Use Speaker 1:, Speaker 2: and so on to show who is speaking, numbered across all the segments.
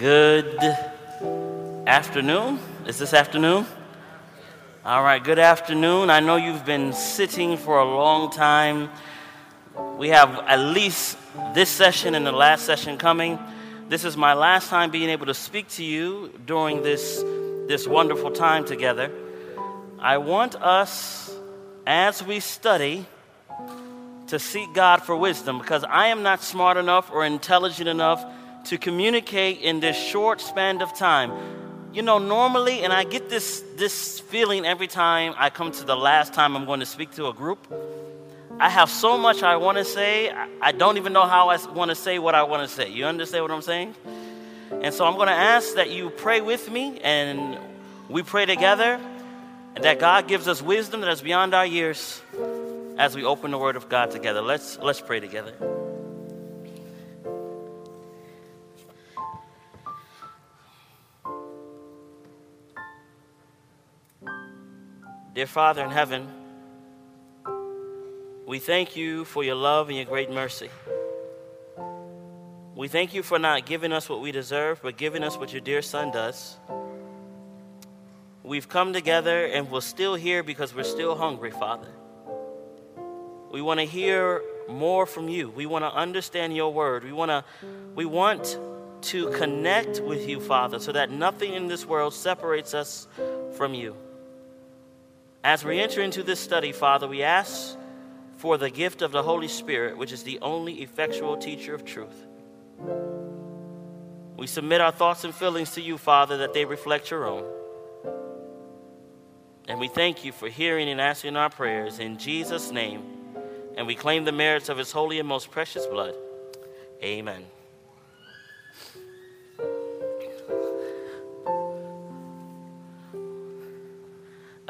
Speaker 1: Good afternoon. Is this afternoon? All right, good afternoon. I know you've been sitting for a long time. We have at least this session and the last session coming. This is my last time being able to speak to you during this, this wonderful time together. I want us, as we study, to seek God for wisdom because I am not smart enough or intelligent enough to communicate in this short span of time. You know, normally, and I get this, this feeling every time I come to the last time I'm going to speak to a group. I have so much I want to say, I don't even know how I want to say what I want to say. You understand what I'm saying? And so I'm going to ask that you pray with me and we pray together and that God gives us wisdom that is beyond our years as we open the word of God together. Let's let's pray together. Dear Father in heaven, we thank you for your love and your great mercy. We thank you for not giving us what we deserve, but giving us what your dear Son does. We've come together and we're still here because we're still hungry, Father. We want to hear more from you. We want to understand your word. We want to we want to connect with you, Father, so that nothing in this world separates us from you. As we enter into this study, Father, we ask for the gift of the Holy Spirit, which is the only effectual teacher of truth. We submit our thoughts and feelings to you, Father, that they reflect your own. And we thank you for hearing and answering our prayers in Jesus' name. And we claim the merits of his holy and most precious blood. Amen.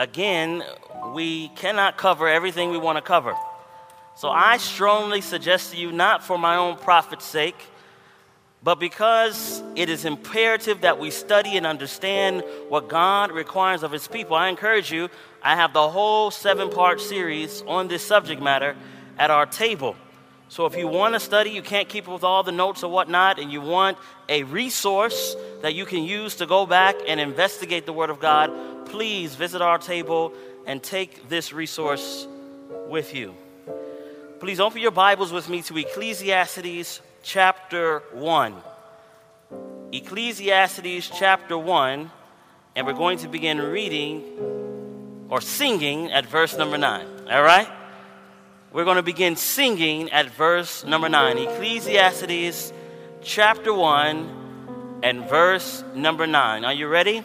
Speaker 1: again, we cannot cover everything we want to cover. So I strongly suggest to you, not for my own profit's sake, but because it is imperative that we study and understand what God requires of His people, I encourage you, I have the whole seven part series on this subject matter at our table. So if you want to study, you can't keep up with all the notes or whatnot, and you want a resource that you can use to go back and investigate the Word of God, please visit our table and take this resource with you. Please open your Bibles with me to Ecclesiastes chapter 1. Ecclesiastes chapter 1, and we're going to begin reading or singing at verse number 9. All right? We're going to begin singing at verse number 9, Ecclesiastes chapter 1 and verse number 9. Are you ready?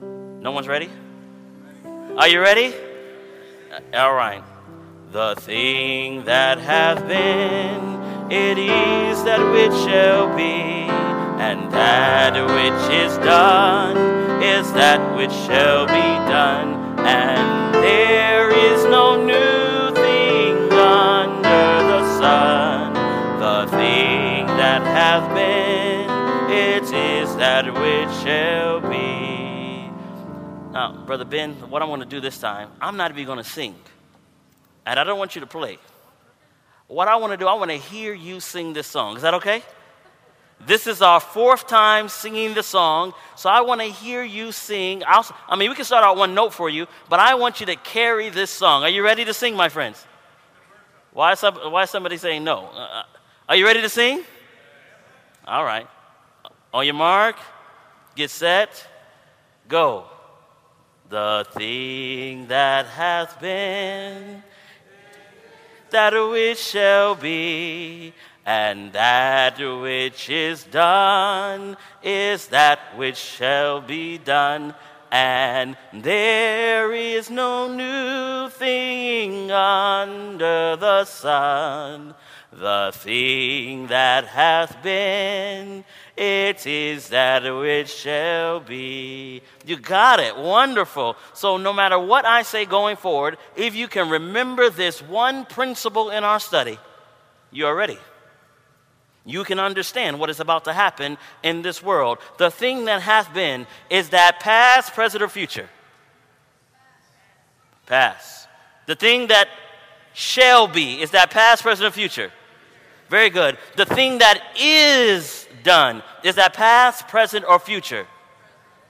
Speaker 1: No one's ready? Are you ready? Uh, all right. The thing that hath been, it is that which shall be, and that which is done is that which shall be done, and it shall be. Now, Brother Ben, what I'm going to do this time, I'm not even going to sing. And I don't want you to play. What I want to do, I want to hear you sing this song. Is that okay? This is our fourth time singing the song, so I want to hear you sing. I'll, i mean, we can start out one note for you, but I want you to carry this song. Are you ready to sing, my friends? Why is, some, why is somebody saying no? Uh, uh are you ready to sing? All right. On your mark. Get set, go. The thing that hath been, that which shall be, and that which is done is that which shall be done. And there is no new thing under the sun the thing that hath been, it is that which shall be. You got it. Wonderful. So, no matter what I say going forward, if you can remember this one principle in our study, you are ready. You can understand what is about to happen in this world. The thing that hath been is that past, present, or future. Past. The thing that shall be is that past, present, or future. Very good. The thing that is done is that past, present, or future?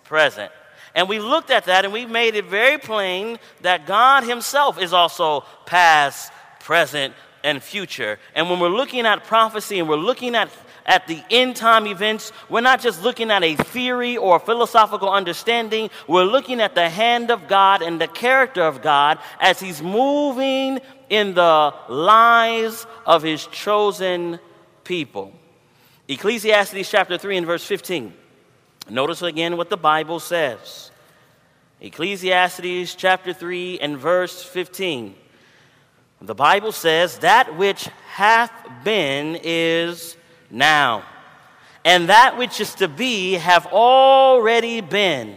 Speaker 1: Present. And we looked at that and we made it very plain that God Himself is also past, present, and future. And when we're looking at prophecy and we're looking at at the end time events, we're not just looking at a theory or a philosophical understanding. We're looking at the hand of God and the character of God as He's moving in the lives of His chosen people. Ecclesiastes chapter 3 and verse 15. Notice again what the Bible says. Ecclesiastes chapter 3 and verse 15. The Bible says, That which hath been is now, and that which is to be have already been.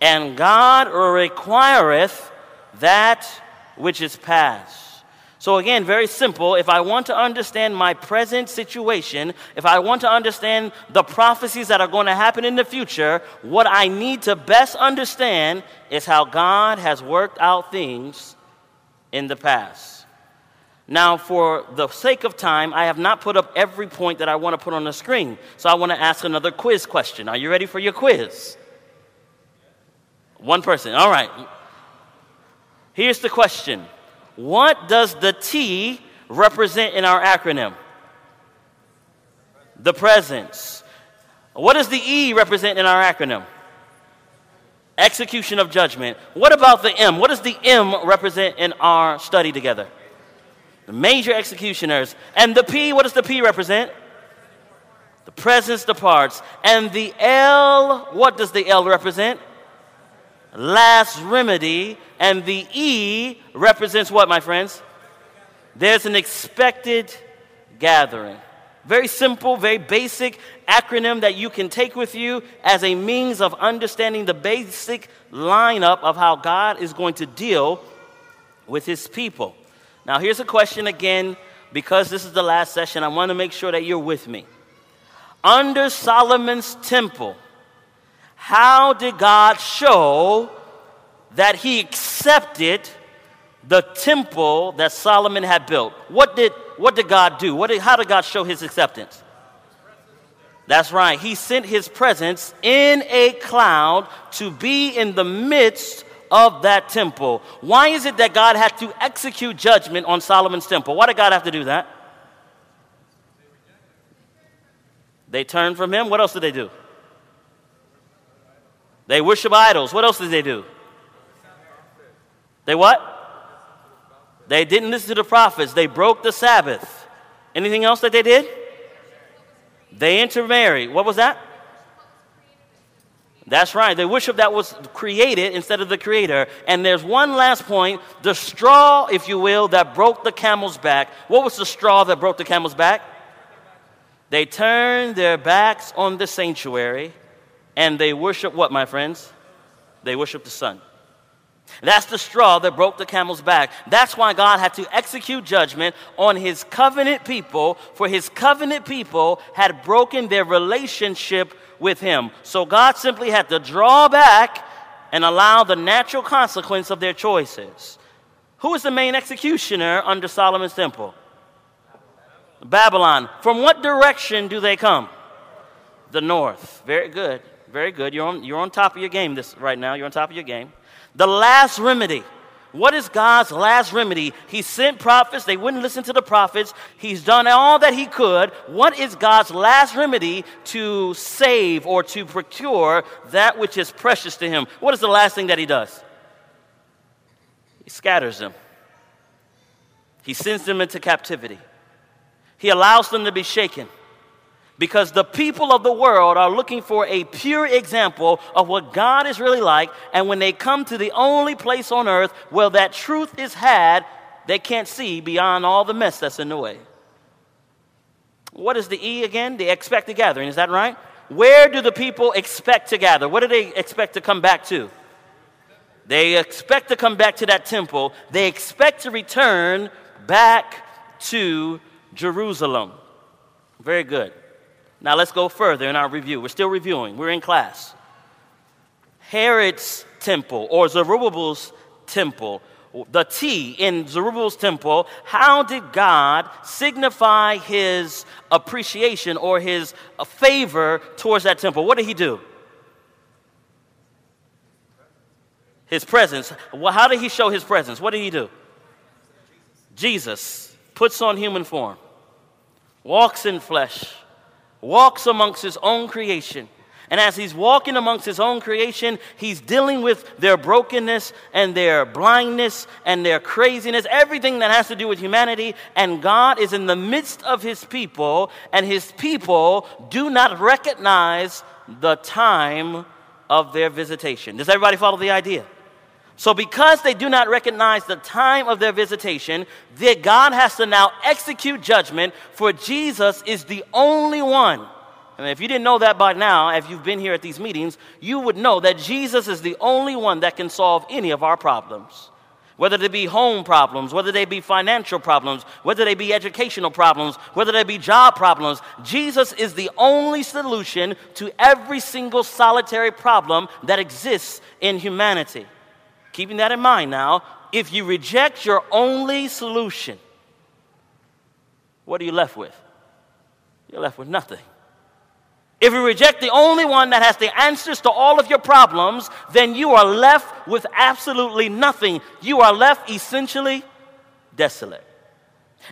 Speaker 1: And God requireth that which is past. So, again, very simple. If I want to understand my present situation, if I want to understand the prophecies that are going to happen in the future, what I need to best understand is how God has worked out things in the past. Now, for the sake of time, I have not put up every point that I want to put on the screen. So I want to ask another quiz question. Are you ready for your quiz? One person. All right. Here's the question What does the T represent in our acronym? The presence. What does the E represent in our acronym? Execution of judgment. What about the M? What does the M represent in our study together? the major executioners. And the P, what does the P represent? The presence departs. And the L, what does the L represent? Last remedy. And the E represents what, my friends? There's an expected gathering. Very simple, very basic acronym that you can take with you as a means of understanding the basic lineup of how God is going to deal with his people. Now, here's a question again, because this is the last session, I want to make sure that you're with me. Under Solomon's temple, how did God show that he accepted the temple that Solomon had built? What did, what did God do? What did, how did God show his acceptance? That's right. He sent his presence in a cloud to be in the midst of that temple. Why is it that God had to execute judgment on Solomon's temple? Why did God have to do that? They turned from him. What else did they do? They worship idols. What else did they do? They what? They didn't listen to the prophets. They broke the Sabbath. Anything else that they did? They intermarried. What was that? That's right. They worship that was created instead of the creator. And there's one last point the straw, if you will, that broke the camel's back. What was the straw that broke the camel's back? They turned their backs on the sanctuary and they worship what, my friends? They worship the sun. That's the straw that broke the camel's back. That's why God had to execute judgment on his covenant people, for his covenant people had broken their relationship with him. So God simply had to draw back and allow the natural consequence of their choices. Who is the main executioner under Solomon's temple? Babylon. From what direction do they come? The north. Very good. Very good. You're on, you're on top of your game this right now. You're on top of your game. The last remedy. What is God's last remedy? He sent prophets, they wouldn't listen to the prophets. He's done all that he could. What is God's last remedy to save or to procure that which is precious to him? What is the last thing that he does? He scatters them, he sends them into captivity, he allows them to be shaken because the people of the world are looking for a pure example of what God is really like, and when they come to the only place on earth where that truth is had, they can't see beyond all the mess that's in the way. What is the E again? The expected gathering, is that right? Where do the people expect to gather? What do they expect to come back to? They expect to come back to that temple. They expect to return back to Jerusalem. Very good. Now let's go further in our review. We're still reviewing, we're in class. Herod's temple or Zerubbabel's temple. The T in Zerubbabel's temple, how did God signify his appreciation or his favor towards that temple? What did he do? His presence. Well, how did he show his presence? What did he do? Jesus puts on human form, walks in flesh walks amongst his own creation. And as he's walking amongst his own creation, he's dealing with their brokenness and their blindness and their craziness, everything that has to do with humanity. And God is in the midst of his people, and his people do not recognize the time of their visitation. Does everybody follow the idea? So, because they do not recognize the time of their visitation, that God has to now execute judgment, for Jesus is the only one. And if you didn't know that by now, if you've been here at these meetings, you would know that Jesus is the only one that can solve any of our problems. Whether they be home problems, whether they be financial problems, whether they be educational problems, whether they be job problems, Jesus is the only solution to every single solitary problem that exists in humanity. Keeping that in mind now, if you reject your only solution, what are you left with? You're left with nothing. If you reject the only one that has the answers to all of your problems, then you are left with absolutely nothing. You are left essentially desolate.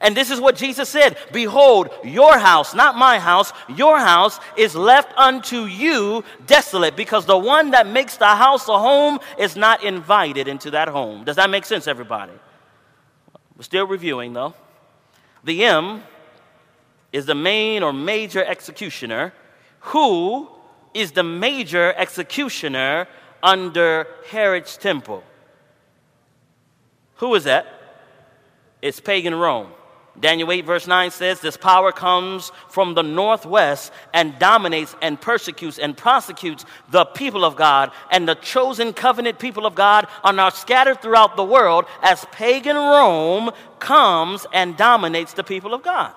Speaker 1: And this is what Jesus said Behold, your house, not my house, your house is left unto you desolate, because the one that makes the house a home is not invited into that home. Does that make sense, everybody? We're still reviewing, though. The M is the main or major executioner. Who is the major executioner under Herod's temple? Who is that? It's pagan Rome. Daniel 8, verse 9 says, This power comes from the northwest and dominates and persecutes and prosecutes the people of God, and the chosen covenant people of God are now scattered throughout the world as pagan Rome comes and dominates the people of God.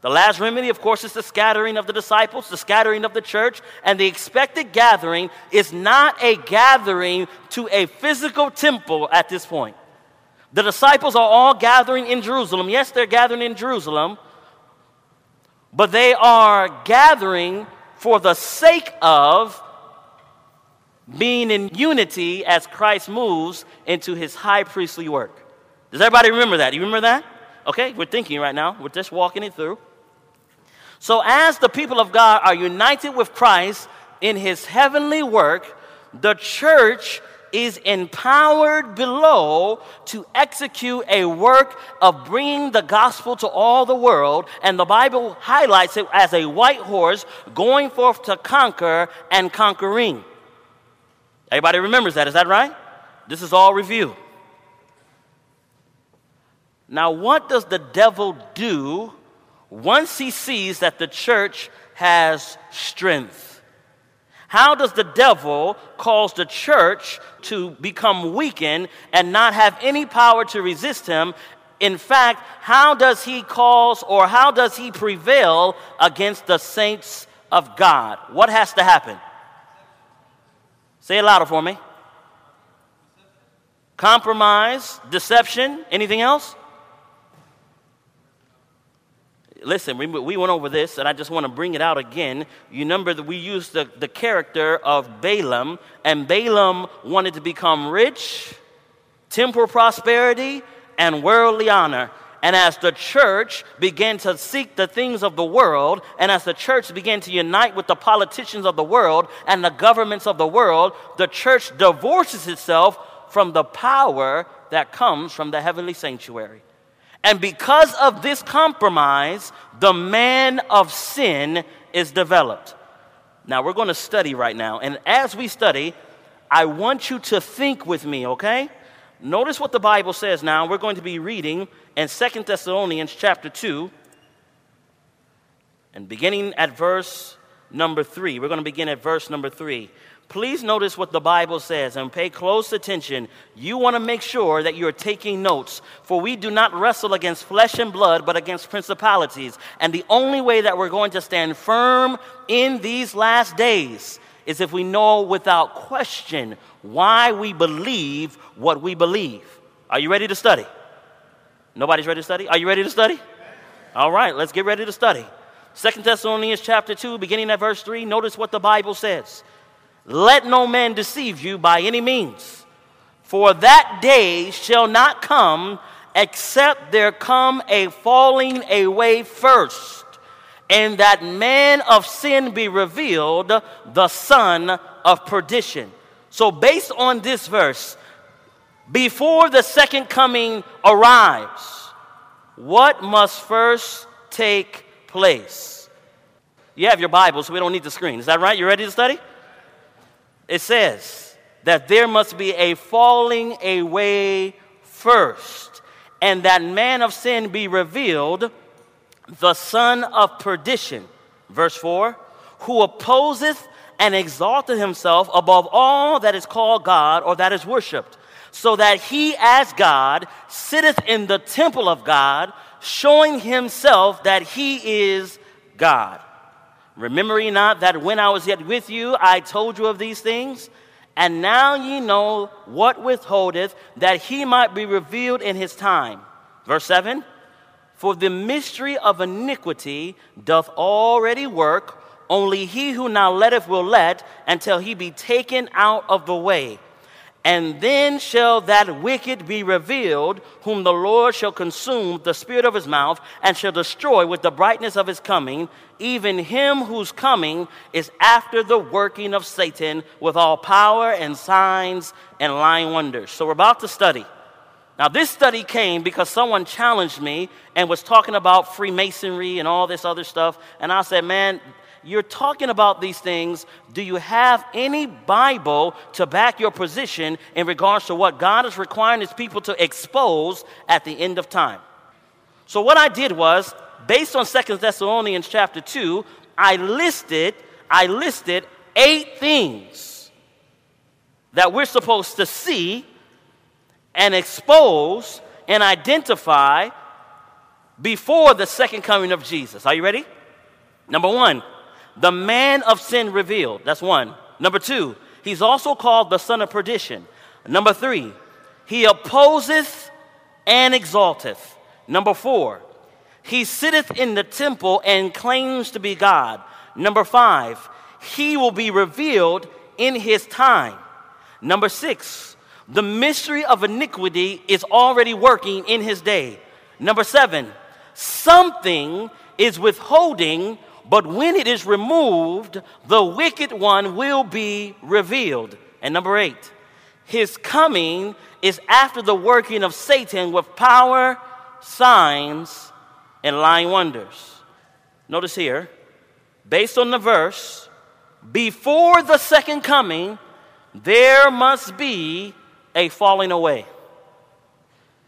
Speaker 1: The last remedy, of course, is the scattering of the disciples, the scattering of the church, and the expected gathering is not a gathering to a physical temple at this point. The disciples are all gathering in Jerusalem. Yes, they're gathering in Jerusalem, but they are gathering for the sake of being in unity as Christ moves into his high priestly work. Does everybody remember that? You remember that? Okay, we're thinking right now, we're just walking it through. So, as the people of God are united with Christ in his heavenly work, the church is empowered below to execute a work of bringing the gospel to all the world, and the Bible highlights it as a white horse going forth to conquer and conquering. Everybody remembers that, is that right? This is all review. Now, what does the devil do once he sees that the church has strength? How does the devil cause the church to become weakened and not have any power to resist him? In fact, how does he cause or how does he prevail against the saints of God? What has to happen? Say it louder for me. Compromise, deception, anything else? listen, we, we went over this, and I just want to bring it out again. You remember that we used the, the character of Balaam, and Balaam wanted to become rich, temporal prosperity, and worldly honor. And as the church began to seek the things of the world, and as the church began to unite with the politicians of the world and the governments of the world, the church divorces itself from the power that comes from the heavenly sanctuary. And because of this compromise, the man of sin is developed. Now, we're going to study right now. And as we study, I want you to think with me, okay? Notice what the Bible says now. We're going to be reading in Second Thessalonians chapter 2 and beginning at verse number 3. We're going to begin at verse number 3. Please notice what the Bible says and pay close attention. You want to make sure that you're taking notes, for we do not wrestle against flesh and blood, but against principalities. And the only way that we're going to stand firm in these last days is if we know without question why we believe what we believe. Are you ready to study? Nobody's ready to study? Are you ready to study? All right, let's get ready to study. Second Thessalonians chapter 2, beginning at verse 3, notice what the Bible says. Let no man deceive you by any means, for that day shall not come except there come a falling away first, and that man of sin be revealed, the son of perdition. So, based on this verse, before the second coming arrives, what must first take place? You have your Bible, so we don't need the screen. Is that right? You ready to study? it says that there must be a falling away first, and that man of sin be revealed, the son of perdition. Verse 4 Who opposeth and exalteth himself above all that is called God or that is worshiped, so that he as God sitteth in the temple of God, showing himself that he is God. Remember ye not that when I was yet with you, I told you of these things? And now ye know what withholdeth, that he might be revealed in his time. Verse 7 For the mystery of iniquity doth already work, only he who now letteth will let until he be taken out of the way. And then shall that wicked be revealed, whom the Lord shall consume with the spirit of his mouth, and shall destroy with the brightness of his coming, even him whose coming is after the working of Satan with all power and signs and lying wonders. So we're about to study. Now, this study came because someone challenged me and was talking about Freemasonry and all this other stuff. And I said, Man, you're talking about these things. Do you have any Bible to back your position in regards to what God is requiring his people to expose at the end of time? So what I did was, based on 2 Thessalonians chapter 2, I listed, I listed eight things that we're supposed to see and expose and identify before the second coming of Jesus. Are you ready? Number one, the man of sin revealed. That's one. Number two, he's also called the son of perdition. Number three, he opposeth and exalteth. Number four, he sitteth in the temple and claims to be God. Number five, he will be revealed in his time. Number six, the mystery of iniquity is already working in his day. Number seven, something is withholding but when it is removed, the wicked one will be revealed. And number eight, his coming is after the working of Satan with power, signs, and lying wonders. Notice here, based on the verse, before the second coming, there must be a falling away.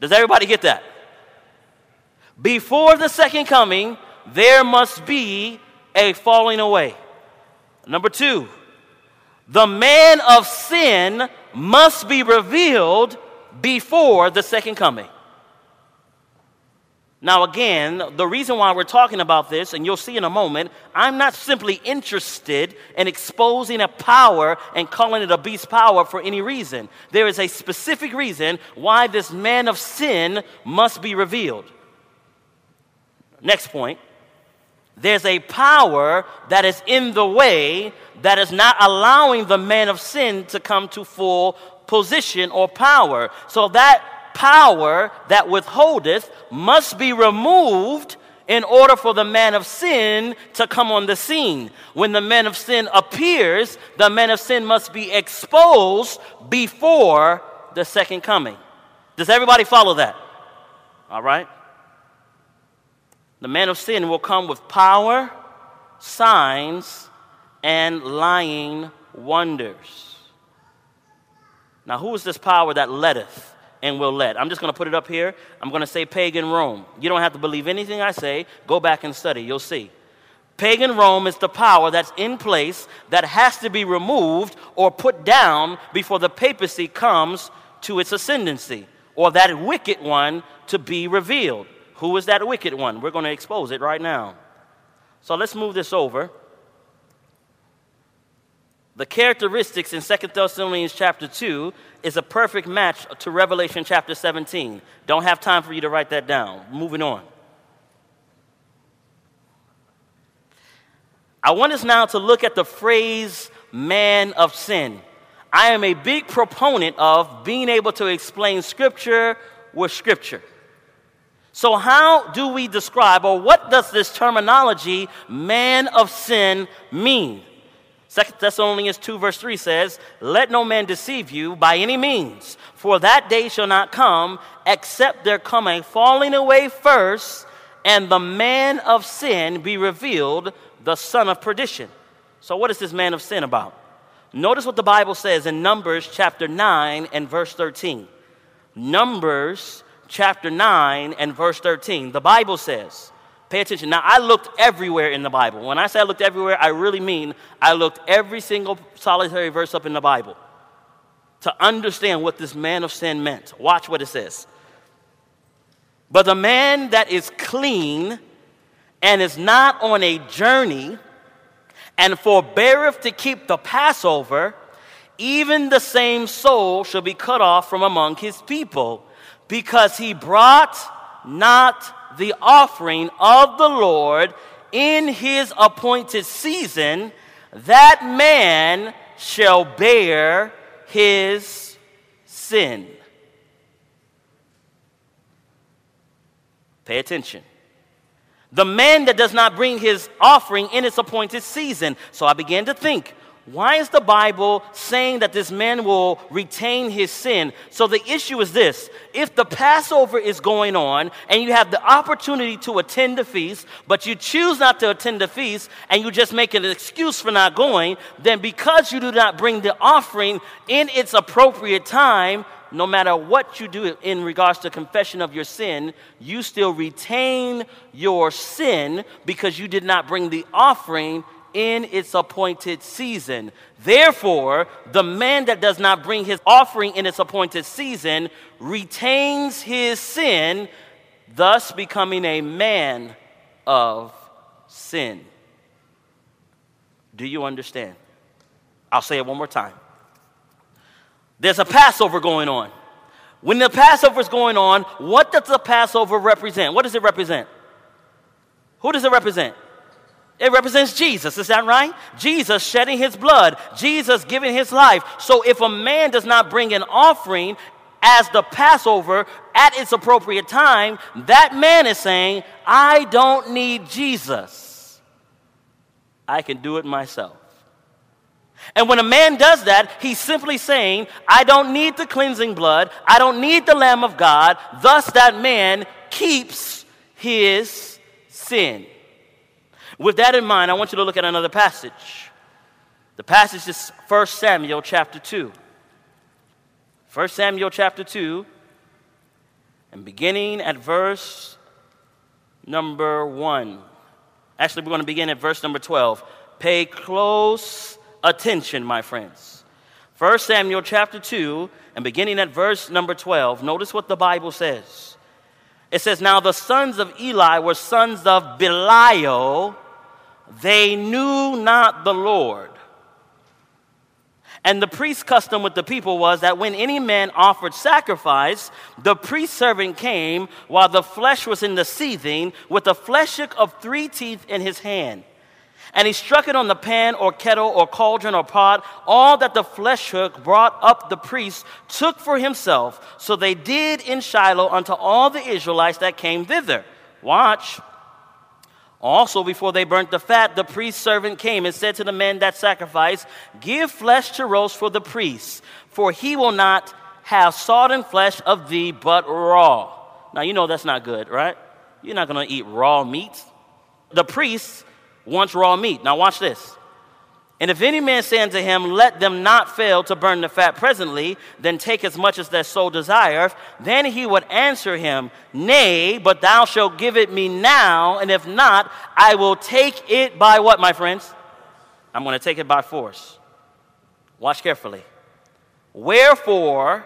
Speaker 1: Does everybody get that? Before the second coming, there must be a falling away. Number two, the man of sin must be revealed before the second coming. Now, again, the reason why we're talking about this, and you'll see in a moment, I'm not simply interested in exposing a power and calling it a beast power for any reason. There is a specific reason why this man of sin must be revealed. Next point there's a power that is in the way that is not allowing the man of sin to come to full position or power. So that power that withholdeth must be removed in order for the man of sin to come on the scene. When the man of sin appears, the man of sin must be exposed before the second coming. Does everybody follow that? All right? The man of sin will come with power, signs, and lying wonders. Now, who is this power that letteth and will let? I'm just going to put it up here. I'm going to say pagan Rome. You don't have to believe anything I say. Go back and study. You'll see. Pagan Rome is the power that's in place that has to be removed or put down before the papacy comes to its ascendancy or that wicked one to be revealed. Who is that wicked one? We're going to expose it right now. So let's move this over. The characteristics in 2 Thessalonians chapter 2 is a perfect match to Revelation chapter 17. Don't have time for you to write that down. Moving on. I want us now to look at the phrase man of sin. I am a big proponent of being able to explain scripture with scripture. So, how do we describe, or what does this terminology, man of sin, mean? 2 Thessalonians 2, verse 3 says, Let no man deceive you by any means, for that day shall not come except there come a falling away first, and the man of sin be revealed, the son of perdition. So, what is this man of sin about? Notice what the Bible says in Numbers chapter 9 and verse 13. Numbers chapter 9 and verse 13. The Bible says, pay attention. Now, I looked everywhere in the Bible. When I say I looked everywhere, I really mean I looked every single solitary verse up in the Bible to understand what this man of sin meant. Watch what it says. But the man that is clean and is not on a journey and forbeareth to keep the Passover, even the same soul shall be cut off from among his people because he brought not the offering of the Lord in his appointed season, that man shall bear his sin. Pay attention. The man that does not bring his offering in its appointed season. So I began to think why is the Bible saying that this man will retain his sin? So the issue is this if the Passover is going on and you have the opportunity to attend the feast, but you choose not to attend the feast and you just make an excuse for not going, then because you do not bring the offering in its appropriate time, no matter what you do in regards to confession of your sin, you still retain your sin because you did not bring the offering in its appointed season. Therefore, the man that does not bring his offering in its appointed season retains his sin, thus becoming a man of sin. Do you understand? I'll say it one more time. There's a Passover going on. When the Passover is going on, what does the Passover represent? What does it represent? Who does it represent? It represents Jesus, is that right? Jesus shedding his blood, Jesus giving his life. So if a man does not bring an offering as the Passover at its appropriate time, that man is saying, I don't need Jesus. I can do it myself. And when a man does that, he's simply saying, I don't need the cleansing blood, I don't need the Lamb of God. Thus, that man keeps his sin. With that in mind, I want you to look at another passage. The passage is 1 Samuel chapter 2. 1 Samuel chapter 2, and beginning at verse number 1. Actually, we're going to begin at verse number 12. Pay close attention, my friends. 1 Samuel chapter 2, and beginning at verse number 12, notice what the Bible says. It says, Now the sons of Eli were sons of Belial they knew not the Lord. And the priest's custom with the people was that when any man offered sacrifice, the priest servant came while the flesh was in the seething with a fleshhook of three teeth in his hand. And he struck it on the pan or kettle or cauldron or pot. All that the fleshhook brought up the priest took for himself. So they did in Shiloh unto all the Israelites that came thither. Watch. Also, before they burnt the fat, the priest's servant came and said to the men that sacrificed, Give flesh to roast for the priest, for he will not have sodden flesh of thee, but raw. Now, you know that's not good, right? You're not going to eat raw meat. The priest wants raw meat. Now, watch this. And if any man say unto him, Let them not fail to burn the fat presently, then take as much as their soul desireth, then he would answer him, Nay, but thou shalt give it me now, and if not, I will take it by what, my friends? I'm going to take it by force. Watch carefully. Wherefore,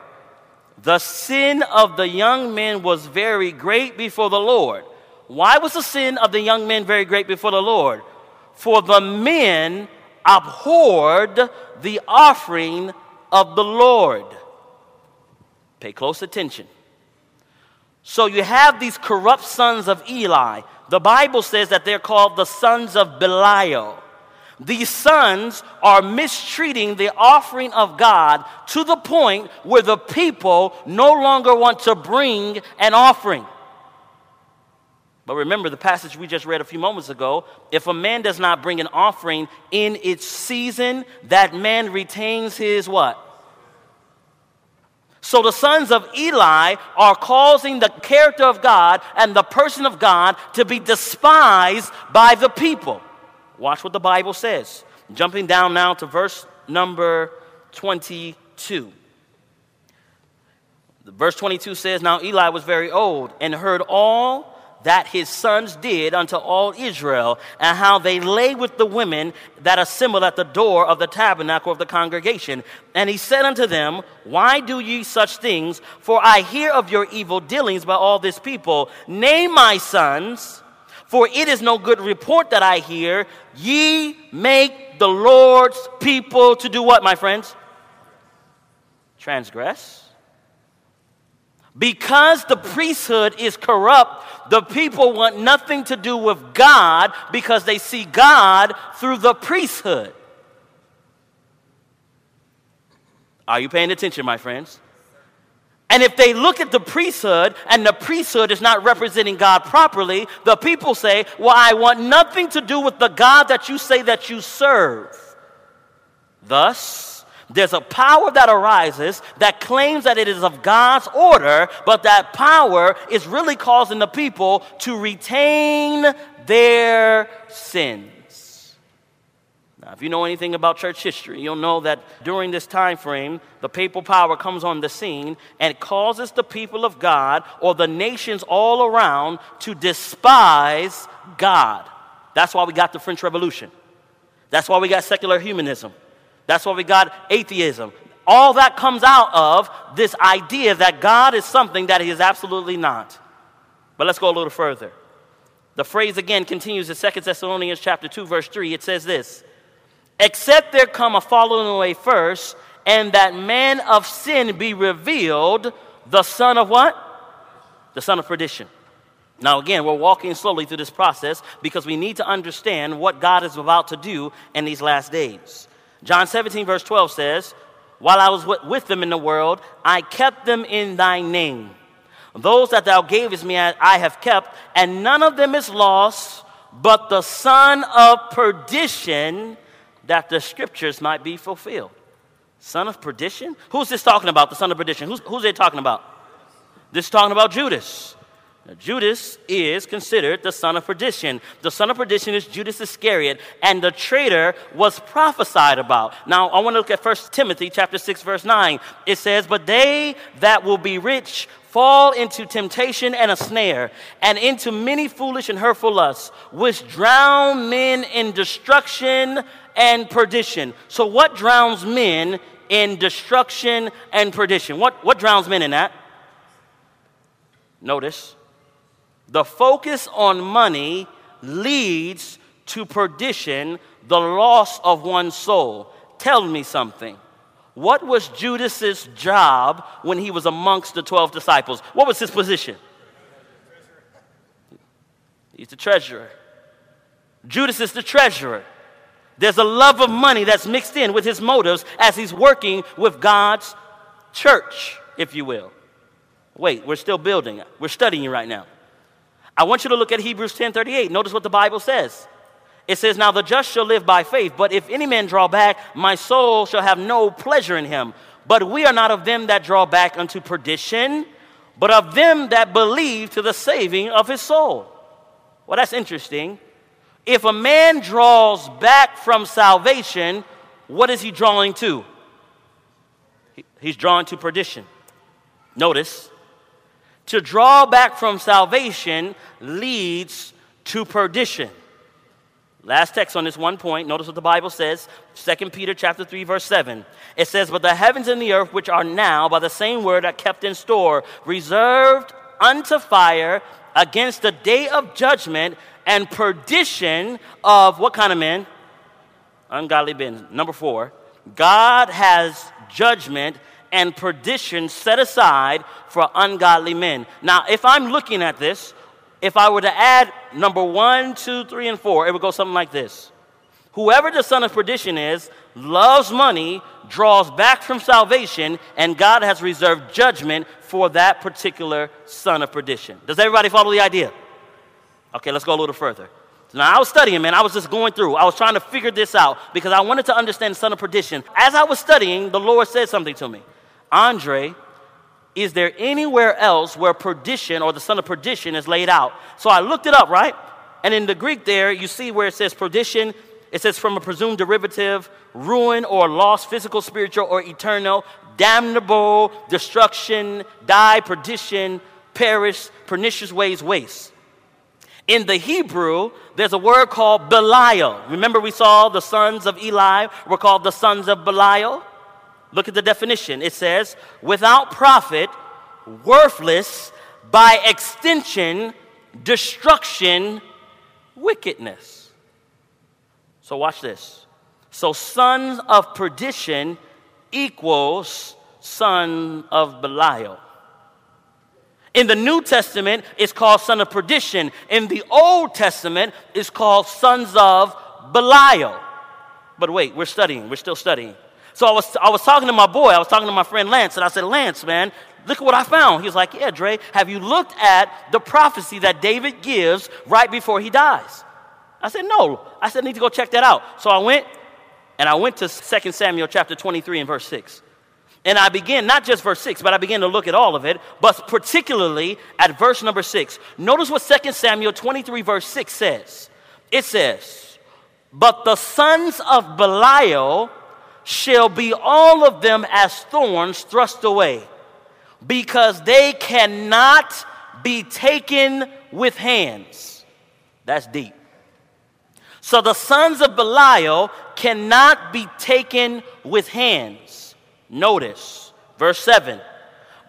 Speaker 1: the sin of the young men was very great before the Lord. Why was the sin of the young men very great before the Lord? For the men abhorred the offering of the Lord. Pay close attention. So you have these corrupt sons of Eli. The Bible says that they're called the sons of Belial. These sons are mistreating the offering of God to the point where the people no longer want to bring an offering. But remember the passage we just read a few moments ago if a man does not bring an offering in its season, that man retains his what? So the sons of Eli are causing the character of God and the person of God to be despised by the people. Watch what the Bible says. Jumping down now to verse number 22. Verse 22 says, Now Eli was very old and heard all that his sons did unto all Israel, and how they lay with the women that assembled at the door of the tabernacle of the congregation. And he said unto them, Why do ye such things? For I hear of your evil dealings by all this people. Name my sons, for it is no good report that I hear. Ye make the Lord's people to do what, my friends? Transgress because the priesthood is corrupt, the people want nothing to do with God because they see God through the priesthood. Are you paying attention, my friends? And if they look at the priesthood and the priesthood is not representing God properly, the people say, Well, I want nothing to do with the God that you say that you serve. Thus, there's a power that arises that claims that it is of God's order, but that power is really causing the people to retain their sins. Now, if you know anything about church history, you'll know that during this time frame, the papal power comes on the scene and causes the people of God or the nations all around to despise God. That's why we got the French Revolution. That's why we got secular humanism. That's why we got atheism. All that comes out of this idea that God is something that he is absolutely not. But let's go a little further. The phrase again continues in 2 Thessalonians chapter 2 verse 3. It says this, "Except there come a falling away first, and that man of sin be revealed, the son of what? The son of perdition." Now, again, we're walking slowly through this process because we need to understand what God is about to do in these last days. John 17, verse 12 says, While I was with them in the world, I kept them in thy name. Those that thou gavest me, I have kept, and none of them is lost, but the son of perdition, that the scriptures might be fulfilled. Son of perdition? Who's this talking about? The son of perdition. Who's, who's they talking about? This is talking about Judas. Now, Judas is considered the son of perdition. The son of perdition is Judas Iscariot, and the traitor was prophesied about. Now, I want to look at 1 Timothy chapter 6 verse 9. It says, "But they that will be rich fall into temptation and a snare, and into many foolish and hurtful lusts, which drown men in destruction and perdition." So what drowns men in destruction and perdition? What what drowns men in that? Notice the focus on money leads to perdition, the loss of one's soul. Tell me something. What was Judas's job when he was amongst the 12 disciples? What was his position? He's the treasurer. Judas is the treasurer. There's a love of money that's mixed in with his motives as he's working with God's church, if you will. Wait, we're still building. We're studying right now. I want you to look at Hebrews 10:38. Notice what the Bible says. It says, Now the just shall live by faith, but if any man draw back, my soul shall have no pleasure in him. But we are not of them that draw back unto perdition, but of them that believe to the saving of his soul. Well, that's interesting. If a man draws back from salvation, what is he drawing to? He's drawing to perdition. Notice, to draw back from salvation leads to perdition. Last text on this one point. Notice what the Bible says. 2 Peter chapter 3 verse 7. It says, "But the heavens and the earth which are now by the same word are kept in store, reserved unto fire against the day of judgment and perdition of what kind of men? Ungodly men. Number 4. God has judgment and perdition set aside for ungodly men. Now, if I'm looking at this, if I were to add number one, two, three, and four, it would go something like this Whoever the son of perdition is loves money, draws back from salvation, and God has reserved judgment for that particular son of perdition. Does everybody follow the idea? Okay, let's go a little further. Now, I was studying, man. I was just going through. I was trying to figure this out because I wanted to understand the son of perdition. As I was studying, the Lord said something to me. Andre, is there anywhere else where perdition or the son of perdition is laid out? So I looked it up, right? And in the Greek, there, you see where it says perdition, it says from a presumed derivative, ruin or loss, physical, spiritual, or eternal, damnable, destruction, die, perdition, perish, pernicious ways, waste. In the Hebrew, there's a word called Belial. Remember, we saw the sons of Eli were called the sons of Belial? Look at the definition. It says, without profit, worthless, by extension, destruction, wickedness. So watch this. So sons of perdition equals son of Belial. In the New Testament, it's called son of perdition. In the Old Testament, it's called sons of Belial. But wait, we're studying, we're still studying. So I was, I was talking to my boy, I was talking to my friend Lance, and I said, Lance, man, look at what I found. He was like, Yeah, Dre, have you looked at the prophecy that David gives right before he dies? I said, No. I said, I need to go check that out. So I went, and I went to 2 Samuel chapter 23 and verse 6. And I began, not just verse 6, but I began to look at all of it, but particularly at verse number 6. Notice what 2 Samuel 23, verse 6 says. It says, But the sons of Belial shall be all of them as thorns thrust away, because they cannot be taken with hands. That's deep. So the sons of Belial cannot be taken with hands. Notice verse 7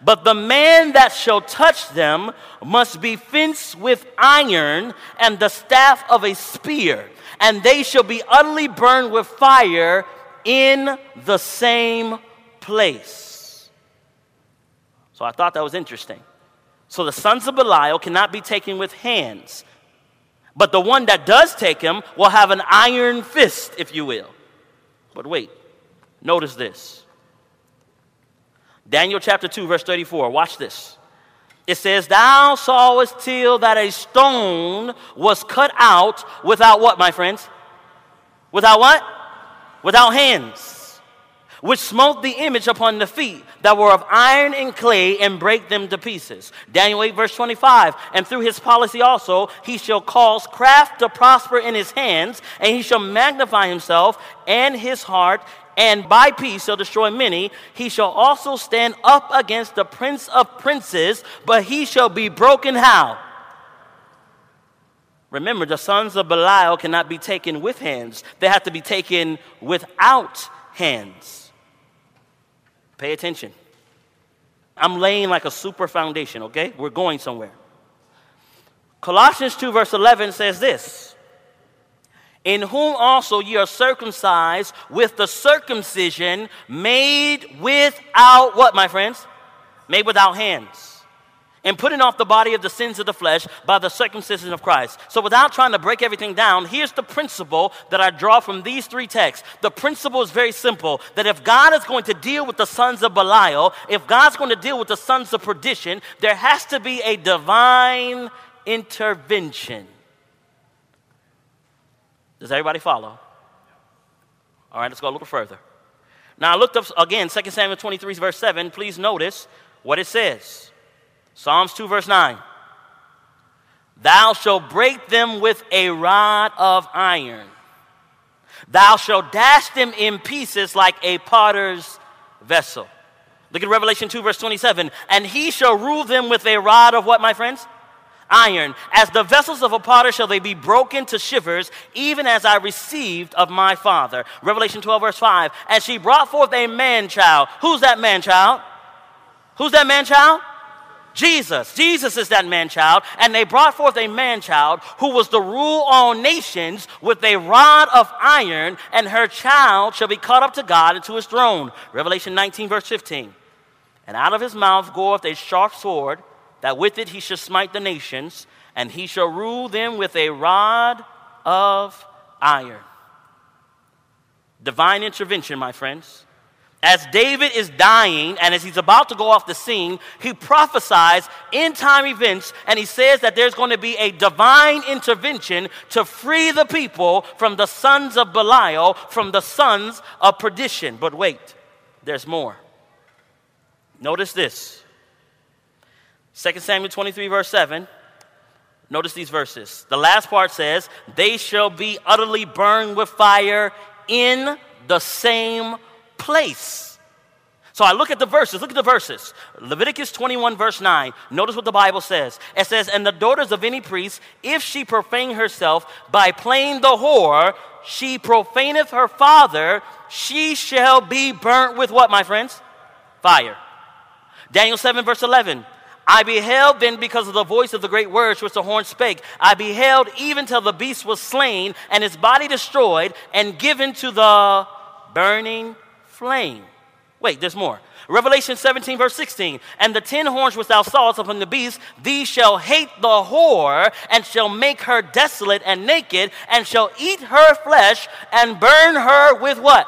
Speaker 1: But the man that shall touch them must be fenced with iron and the staff of a spear, and they shall be utterly burned with fire in the same place. So I thought that was interesting. So the sons of Belial cannot be taken with hands, but the one that does take him will have an iron fist, if you will. But wait, notice this. Daniel chapter 2, verse 34. Watch this. It says, Thou sawest till that a stone was cut out without what, my friends? Without what? without hands, which smote the image upon the feet that were of iron and clay and break them to pieces. Daniel 8, verse 25. And through his policy also, he shall cause craft to prosper in his hands, and he shall magnify himself and his heart and by peace shall destroy many. He shall also stand up against the prince of princes, but he shall be broken how? Remember, the sons of Belial cannot be taken with hands, they have to be taken without hands. Pay attention. I'm laying like a super foundation, okay? We're going somewhere. Colossians 2, verse 11 says this In whom also ye are circumcised with the circumcision made without what, my friends? Made without hands and putting off the body of the sins of the flesh by the circumcision of Christ. So, without trying to break everything down, here's the principle that I draw from these three texts. The principle is very simple that if God is going to deal with the sons of Belial, if God's going to deal with the sons of perdition, there has to be a divine intervention. Does everybody follow? All right, let's go a little further. Now, I looked up again, 2 Samuel 23, verse 7. Please notice what it says. Psalms 2, verse 9. Thou shalt break them with a rod of iron. Thou shalt dash them in pieces like a potter's vessel. Look at Revelation 2, verse 27. And he shall rule them with a rod of what, my friends? Iron. As the vessels of a potter shall they be broken to shivers, even as I received of my father. Revelation 12, verse 5. And she brought forth a man child. Who's that man child? Who's that man child? Jesus. Jesus is that man child. And they brought forth a man child who was to rule all nations with a rod of iron, and her child shall be caught up to God and to his throne. Revelation 19, verse 15. And out of his mouth goeth a sharp sword, that with it he shall smite the nations, and he shall rule them with a rod of iron. Divine intervention, my friends. As David is dying and as he's about to go off the scene, he prophesies end time events and he says that there's going to be a divine intervention to free the people from the sons of Belial, from the sons of perdition. But wait, there's more. Notice this 2 Samuel 23, verse 7. Notice these verses. The last part says, They shall be utterly burned with fire in the same place. So I look at the verses, look at the verses. Leviticus 21, verse 9. Notice what the Bible says. It says, And the daughters of any priest, if she profane herself by playing the whore, she profaneth her father, she shall be burnt with what, my friends? Fire. Daniel 7, verse 11. I beheld then because of the voice of the great words which the horn spake. I beheld even till the beast was slain and his body destroyed and given to the burning flame. Wait, there's more. Revelation 17, verse 16. And the ten horns which thou sawest upon the beast, these shall hate the whore, and shall make her desolate and naked, and shall eat her flesh, and burn her with what?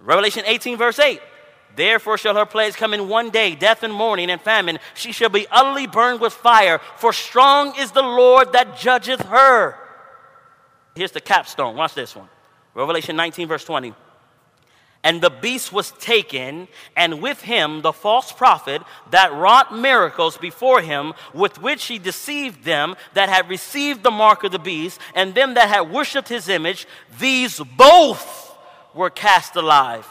Speaker 1: Revelation 18, verse 8. Therefore shall her plagues come in one day, death and mourning and famine. She shall be utterly burned with fire, for strong is the Lord that judgeth her. Here's the capstone. Watch this one. Revelation 19, verse 20. And the beast was taken, and with him the false prophet that wrought miracles before him, with which he deceived them that had received the mark of the beast, and them that had worshipped his image. These both were cast alive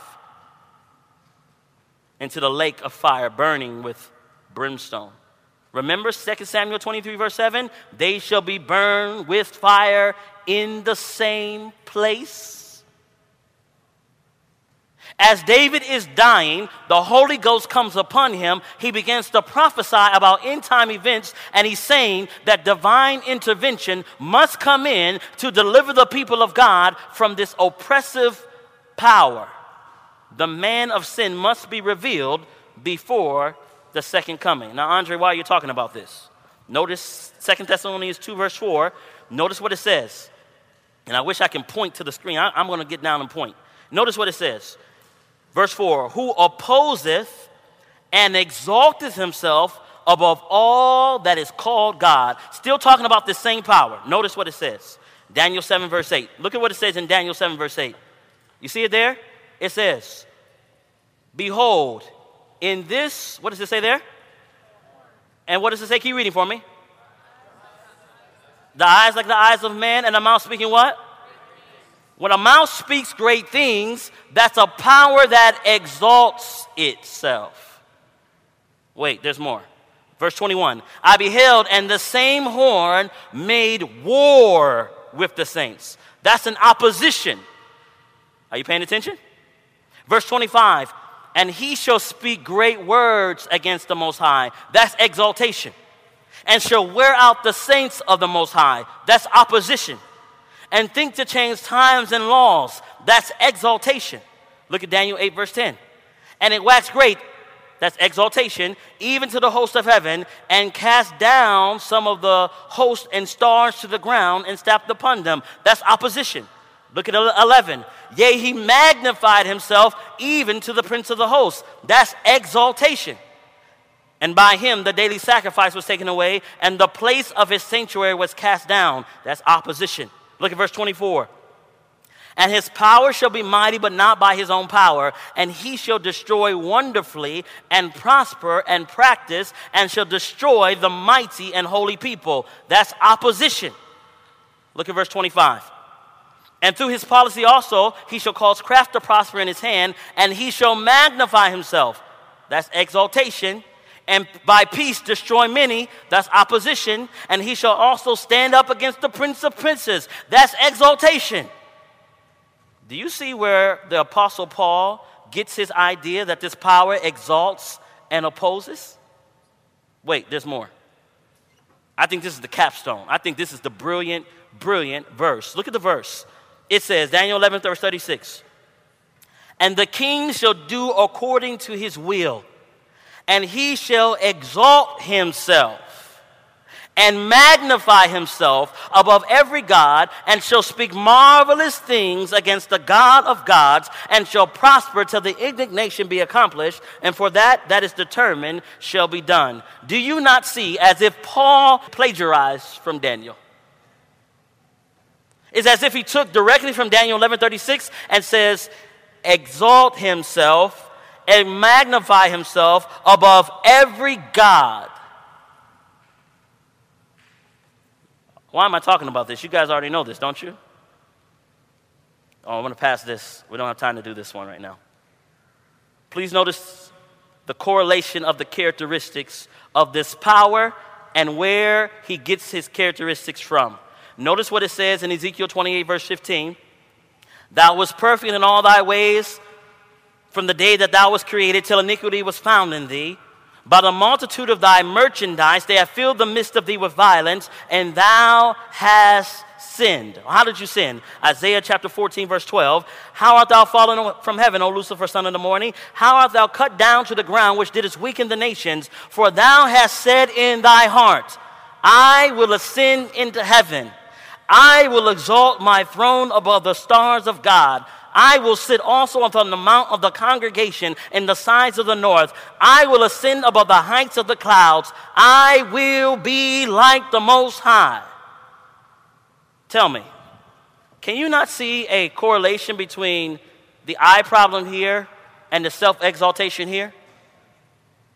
Speaker 1: into the lake of fire, burning with brimstone. Remember 2 Samuel 23, verse 7? They shall be burned with fire in the same place? As David is dying, the Holy Ghost comes upon him. He begins to prophesy about end time events, and he's saying that divine intervention must come in to deliver the people of God from this oppressive power. The man of sin must be revealed before the second coming. Now, Andre, why are you talking about this? Notice Second Thessalonians 2, verse 4. Notice what it says. And I wish I can point to the screen. I, am going to get down and point. Notice what it says. Verse 4 Who opposeth and exalteth himself above all that is called God. Still talking about the same power. Notice what it says. Daniel 7, verse 8. Look at what it says in Daniel 7, verse 8. You see it there? It says, Behold, in this, what does it say there? And what does it say? Keep reading for me. The eyes like the eyes of man, and the mouth speaking what? When a mouth speaks great things, that's a power that exalts itself. Wait, there's more. Verse 21 I beheld, and the same horn made war with the saints. That's an opposition. Are you paying attention? Verse 25 And he shall speak great words against the Most High. That's exaltation and shall wear out the saints of the Most High. That's opposition. And think to change times and laws. That's exaltation. Look at Daniel 8, verse 10. And it waxed great, that's exaltation, even to the host of heaven, and cast down some of the host and stars to the ground and stamped upon them. That's opposition. Look at 11. Yea, he magnified himself even to the prince of the host. That's exaltation. And by him the daily sacrifice was taken away, and the place of his sanctuary was cast down. That's opposition. Look at verse 24. And his power shall be mighty, but not by his own power. And he shall destroy wonderfully, and prosper, and practice, and shall destroy the mighty and holy people. That's opposition. Look at verse 25. And through his policy also, he shall cause craft to prosper in his hand, and he shall magnify himself. That's exaltation and by peace destroy many. That's opposition. And he shall also stand up against the prince of princes. That's exaltation. Do you see where the apostle Paul gets his idea that this power exalts and opposes? Wait, there's more. I think this is the capstone. I think this is the brilliant, brilliant verse. Look at the verse. It says, Daniel 11, verse 36. And the king shall do according to his will and he shall exalt himself and magnify himself above every God, and shall speak marvelous things against the God of gods, and shall prosper till the indignation be accomplished, and for that that is determined shall be done. Do you not see as if Paul plagiarized from Daniel? Is as if he took directly from Daniel 11:36 and says, "Exalt himself and magnify himself above every God. Why am I talking about this? You guys already know this, don't you? Oh, I'm going to pass this. We don't have time to do this one right now. Please notice the correlation of the characteristics of this power and where he gets his characteristics from. Notice what it says in Ezekiel 28, verse 15 Thou wast perfect in all thy ways from the day that thou wast created till iniquity was found in thee. By the multitude of thy merchandise, they have filled the midst of thee with violence, and thou hast sinned. How did you sin? Isaiah chapter 14, verse 12. How art thou fallen from heaven, O Lucifer, son of the morning? How art thou cut down to the ground, which didst weaken the nations? For thou hast said in thy heart, I will ascend into heaven. I will exalt my throne above the stars of God. I will sit also upon the mount of the congregation in the sides of the north. I will ascend above the heights of the clouds. I will be like the Most High. Tell me, can you not see a correlation between the I problem here and the self exaltation here?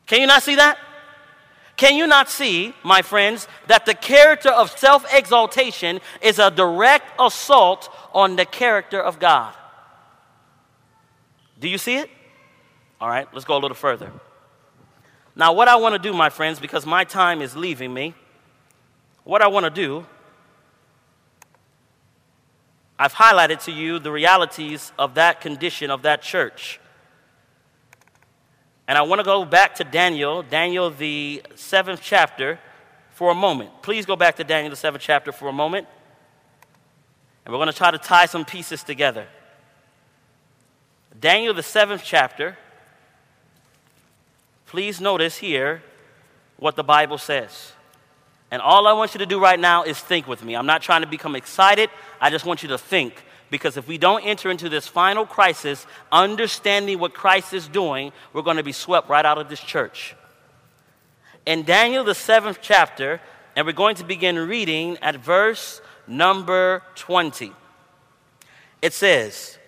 Speaker 1: Can you not see that? Can you not see, my friends, that the character of self exaltation is a direct assault on the character of God? Do you see it? All right, let's go a little further. Now, what I want to do, my friends, because my time is leaving me, what I want to do, I've highlighted to you the realities of that condition of that church. And I want to go back to Daniel, Daniel the seventh chapter, for a moment. Please go back to Daniel the seventh chapter for a moment. And we're going to try to tie some pieces together. Daniel, the seventh chapter. Please notice here what the Bible says. And all I want you to do right now is think with me. I'm not trying to become excited, I just want you to think. Because if we don't enter into this final crisis, understanding what Christ is doing, we're going to be swept right out of this church. In Daniel, the seventh chapter, and we're going to begin reading at verse number 20. It says,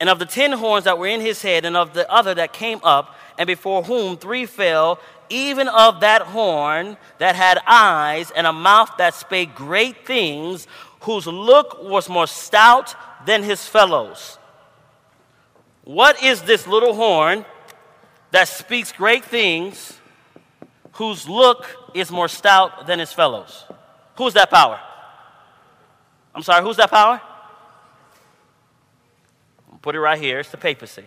Speaker 1: and of the ten horns that were in his head, and of the other that came up, and before whom three fell, even of that horn that had eyes and a mouth that spake great things, whose look was more stout than his fellows. What is this little horn that speaks great things, whose look is more stout than his fellows? Who's that power? I'm sorry, who's that power? Put it right here. It's the papacy.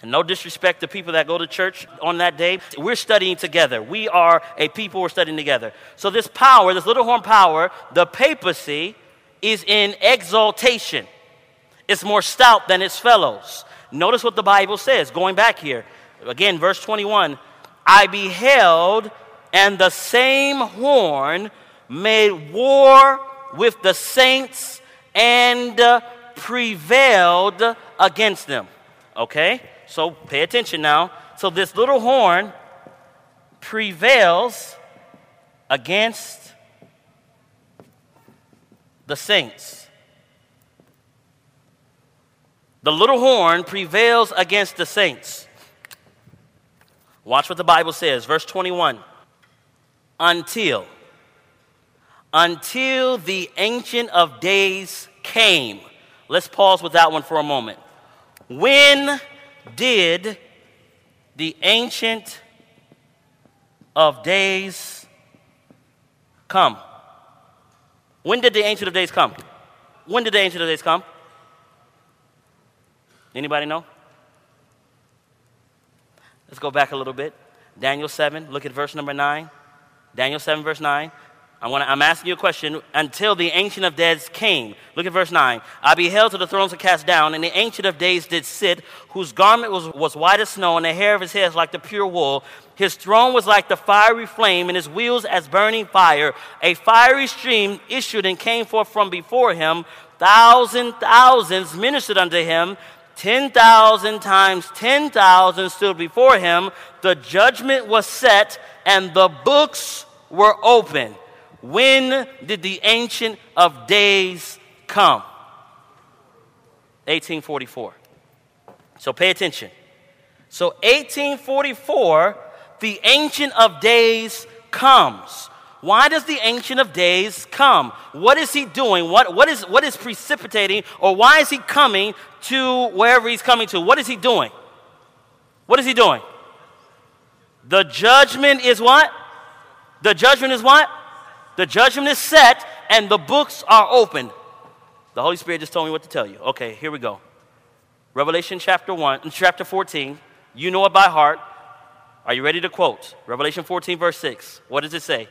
Speaker 1: And no disrespect to people that go to church on that day. We're studying together. We are a people we're studying together. So, this power, this little horn power, the papacy, is in exaltation. It's more stout than its fellows. Notice what the Bible says, going back here. Again, verse 21 I beheld, and the same horn made war with the saints and uh, prevailed against them. Okay? So pay attention now. So this little horn prevails against the saints. The little horn prevails against the saints. Watch what the Bible says, verse 21. Until until the Ancient of Days came. Let's pause with that one for a moment. When did the Ancient of Days come? When did the Ancient of Days come? When did the Ancient of Days come? Anybody know? Let's go back a little bit. Daniel 7, look at verse number 9. Daniel 7, verse 9. I want I'm asking you a question. Until the Ancient of Days came. Look at verse 9. I beheld till the thrones were cast down, and the Ancient of Days did sit, whose garment was, was white as snow, and the hair of his head like the pure wool. His throne was like the fiery flame, and his wheels as burning fire. A fiery stream issued and came forth from before him. Thousand thousands ministered unto him. 10,000 times 10,000 stood before him. The judgment was set, and the books were opened. When did the Ancient of Days come? 1844. So pay attention. So 1844, the Ancient of Days comes. Why does the Ancient of Days come? What is he doing? What, what, is, what is precipitating? Or why is he coming to wherever he's coming to? What is he doing? What is he doing? The judgment is what? The judgment is what? The judgment is set and the books are open. The Holy Spirit just told me what to tell you. Okay, here we go. Revelation chapter 1, chapter 14. You know it by heart. Are you ready to quote? Revelation 14, verse 6. What does it say?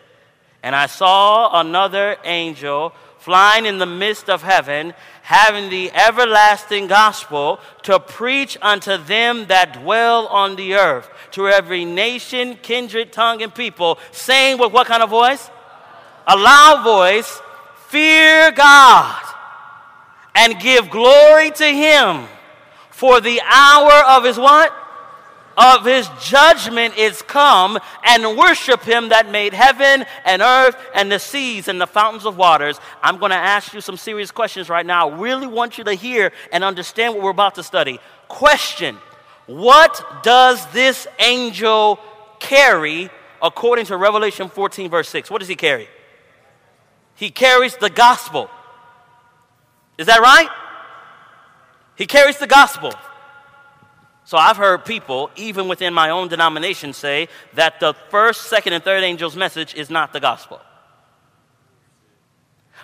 Speaker 1: And I saw another angel flying in the midst of heaven, having the everlasting gospel to preach unto them that dwell on the earth, to every nation, kindred, tongue, and people, saying with what kind of voice? a loud voice, Fear God and give glory to him, for the hour of his what? Of his judgment is come, and worship him that made heaven and earth and the seas and the fountains of waters. I'm going to ask you some serious questions right now. I really want you to hear and understand what we're about to study. Question What does this angel carry according to Revelation 14, verse 6? What does he carry? He carries the gospel. Is that right? He carries the gospel. So I've heard people, even within my own denomination, say that the first, second, and third angel's message is not the gospel.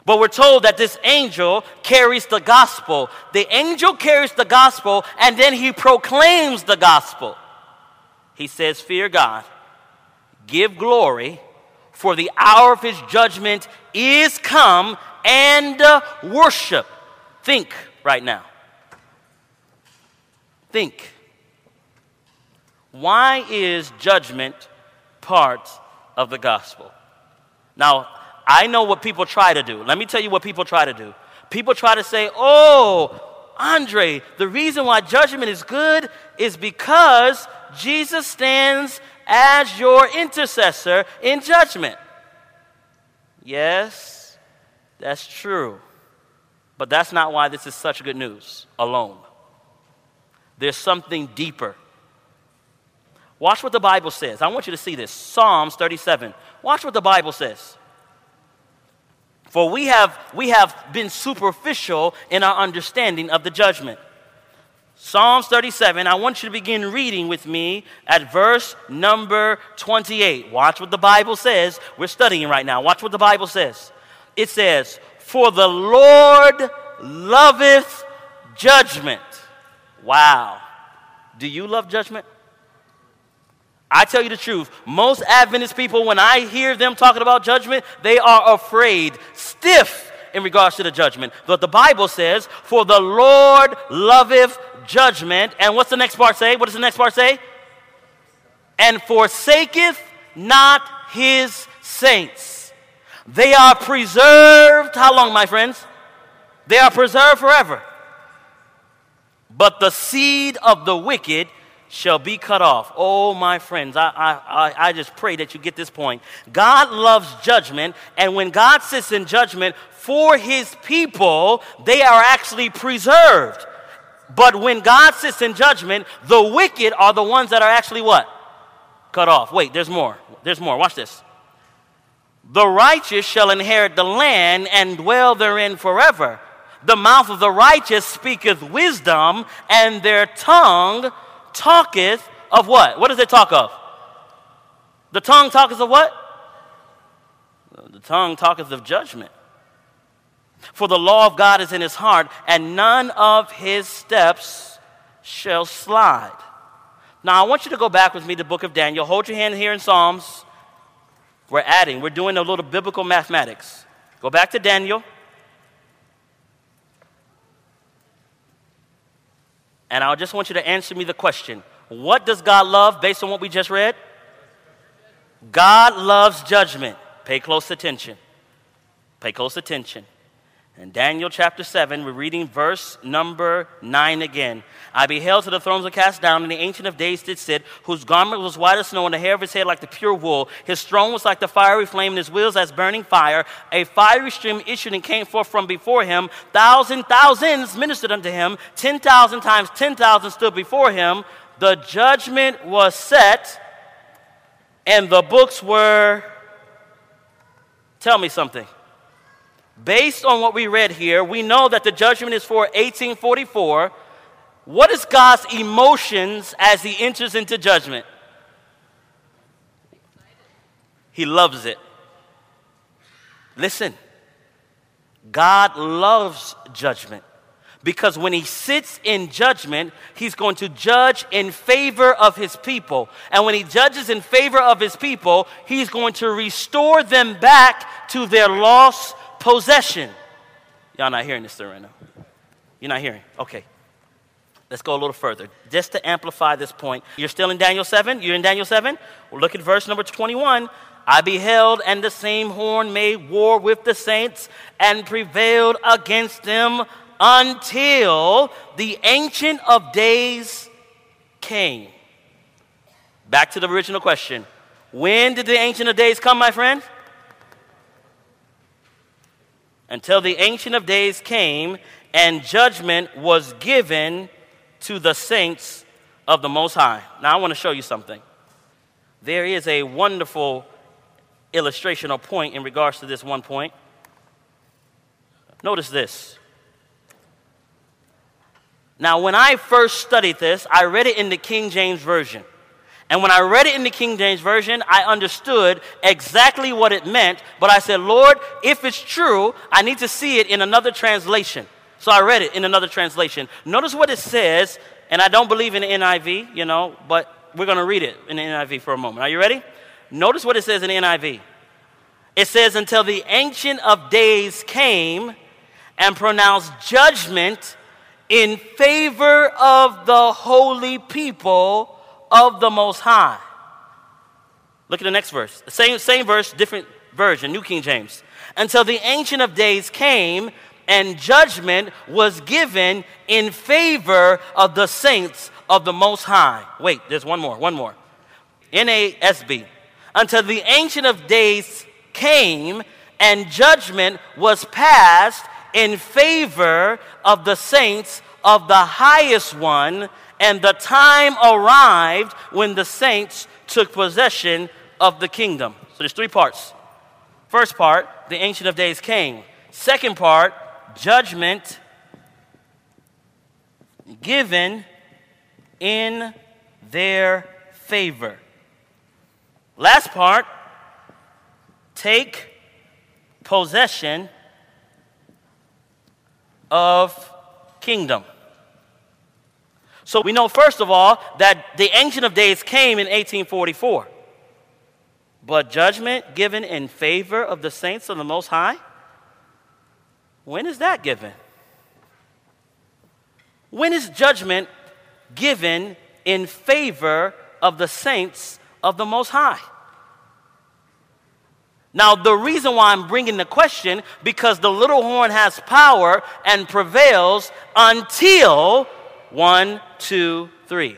Speaker 1: But we're told that this angel carries the gospel. The angel carries the gospel and then he proclaims the gospel. He says, Fear God, give glory for the hour of his judgment is come and uh, worship. Think right now. Think. Why is judgment part of the gospel? Now, I know what people try to do. Let me tell you what people try to do. People try to say, oh, Andre, the reason why judgment is good is because Jesus stands as your intercessor in judgment. Yes, that's true. But that's not why this is such good news alone. There's something deeper. Watch what the Bible says. I want you to see this Psalms 37. Watch what the Bible says. For we have, we have been superficial in our understanding of the judgment. Psalms 37, I want you to begin reading with me at verse number 28. Watch what the Bible says. We're studying right now. Watch what the Bible says. It says, For the Lord loveth judgment. Wow. Do you love judgment? I tell you the truth, most Adventist people, when I hear them talking about judgment, they are afraid, stiff in regards to the judgment. But the Bible says, For the Lord loveth judgment. And what's the next part say? What does the next part say? And forsaketh not his saints. They are preserved, how long, my friends? They are preserved forever. But the seed of the wicked shall be cut off. Oh, my friends, I, I, I just pray that you get this point. God loves judgment, and when God sits in judgment for his people, they are actually preserved. But when God sits in judgment, the wicked are the ones that are actually what? Cut off. Wait, there's more. There's more. Watch this. The righteous shall inherit the land and dwell therein forever. The mouth of the righteous speaketh wisdom, and their tongue talketh of what? What does it talk of? The tongue talketh of what? The tongue talketh of judgment. For the law of God is in his heart, and none of his steps shall slide. Now, I want you to go back with me to the book of Daniel. Hold your hand here in Psalms. We're adding, we're doing a little biblical mathematics. Go back to Daniel. And I just want you to answer me the question What does God love based on what we just read? God loves judgment. Pay close attention. Pay close attention. In Daniel chapter 7, we're reading verse number 9 again. I beheld till the thrones were cast down, and the Ancient of Days did sit, whose garment was white as snow, and the hair of his head like the pure wool. His throne was like the fiery flame, and his wheels as burning fire. A fiery stream issued and came forth from before him. Thousand thousands ministered unto him. Ten thousand times ten thousand stood before him. The judgment was set, and the books were. Tell me something. Based on what we read here, we know that the judgment is for 1844. What is God's emotions as he enters into judgment? He loves it. Listen, God loves judgment because when he sits in judgment, he's going to judge in favor of his people. And when he judges in favor of his people, he's going to restore them back to their lost possession. Y'all not hearing this thing right now. You're not hearing. Okay. Let's go a little further. Just to amplify this point, you're still in Daniel 7? You're in Daniel 7? Well, look at verse number 21. I beheld, and the same horn made war with the saints and prevailed against them until the Ancient of Days came. Back to the original question When did the Ancient of Days come, my friend? until the Ancient of Days came and judgment was given to the saints of the Most High. Now, I want to show you something. There is a wonderful illustration or point in regards to this one point. Notice this. Now, when I first studied this, I read it in the King James Version. And when I read it in the King James Version, I understood exactly what it meant, but I said, Lord, if it's true, I need to see it in another translation. So I read it in another translation. Notice what it says, and I don't believe in the NIV, you know, but we're going to read it in the NIV for a moment. Are you ready? Notice what it says in the NIV. It says, Until the Ancient of Days came and pronounced judgment in favor of the holy people of the Most High. Look at the next verse. The same, same verse, different version, New King James. Until the Ancient of Days came and judgment was given in favor of the saints of the Most High. Wait, there's one more, one more. NASB. Until the Ancient of Days came and judgment was passed in favor of the saints of the highest one and the time arrived when the saints took possession of the kingdom. So there's three parts. First part, the Ancient of Days came. Second part, judgment given in their favor. Last part, take possession of kingdom. So we know, first of all, that the Ancient of Days came in 1844. But judgment given in favor of the saints of the Most High? When is that given? When is judgment given in favor of the saints of the Most High? Now, the reason why I'm bringing the question because the little horn has power and prevails until one, two, three.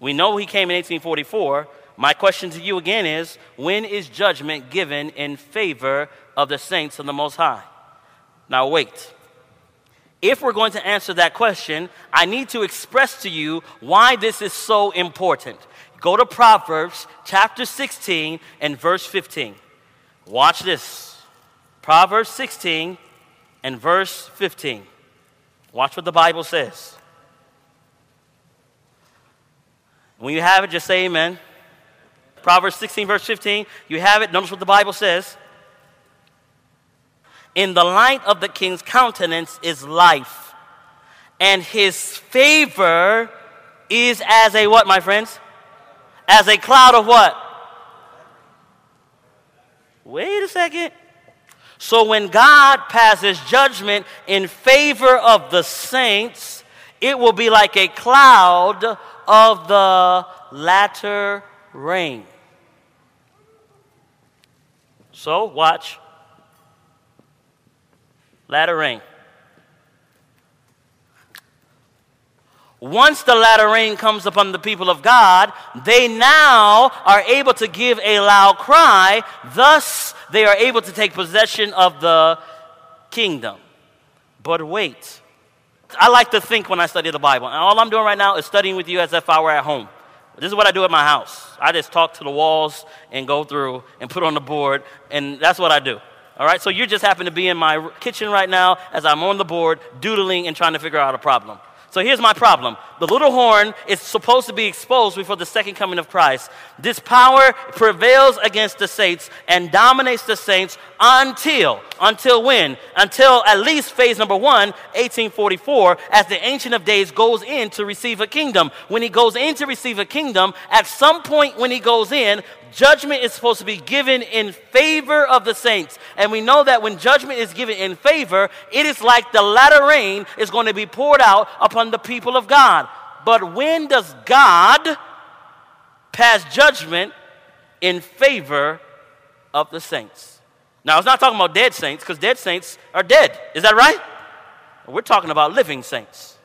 Speaker 1: We know he came in 1844. My question to you again is when is judgment given in favor of the saints of the Most High? Now, wait. If we're going to answer that question, I need to express to you why this is so important. Go to Proverbs chapter 16 and verse 15. Watch this. Proverbs 16 and verse 15. Watch what the Bible says. When you have it, just say amen. Proverbs 16, verse 15. You have it. Notice what the Bible says. In the light of the king's countenance is life, and his favor is as a what, my friends? As a cloud of what? Wait a second. So when God passes judgment in favor of the saints, it will be like a cloud of the latter rain. So watch. Latter rain. Once the latter rain comes upon the people of God, they now are able to give a loud cry. Thus, they are able to take possession of the kingdom. But wait. I like to think when I study the Bible. And all I'm doing right now is studying with you as if I were at home. This is what I do at my house. I just talk to the walls and go through and put on the board, and that's what I do. All right, so you just happen to be in my kitchen right now as I'm on the board doodling and trying to figure out a problem. So here's my problem. The little horn is supposed to be exposed before the second coming of Christ. This power prevails against the saints and dominates the saints until, until when? Until at least phase number one, 1844, as the Ancient of Days goes in to receive a kingdom. When he goes in to receive a kingdom, at some point when he goes in, judgment is supposed to be given in favor of the saints. And we know that when judgment is given in favor, it is like the latter rain is going to be poured out upon the people of God. But when does God pass judgment in favor of the saints? Now, it's not talking about dead saints because dead saints are dead. Is that right? We're talking about living saints.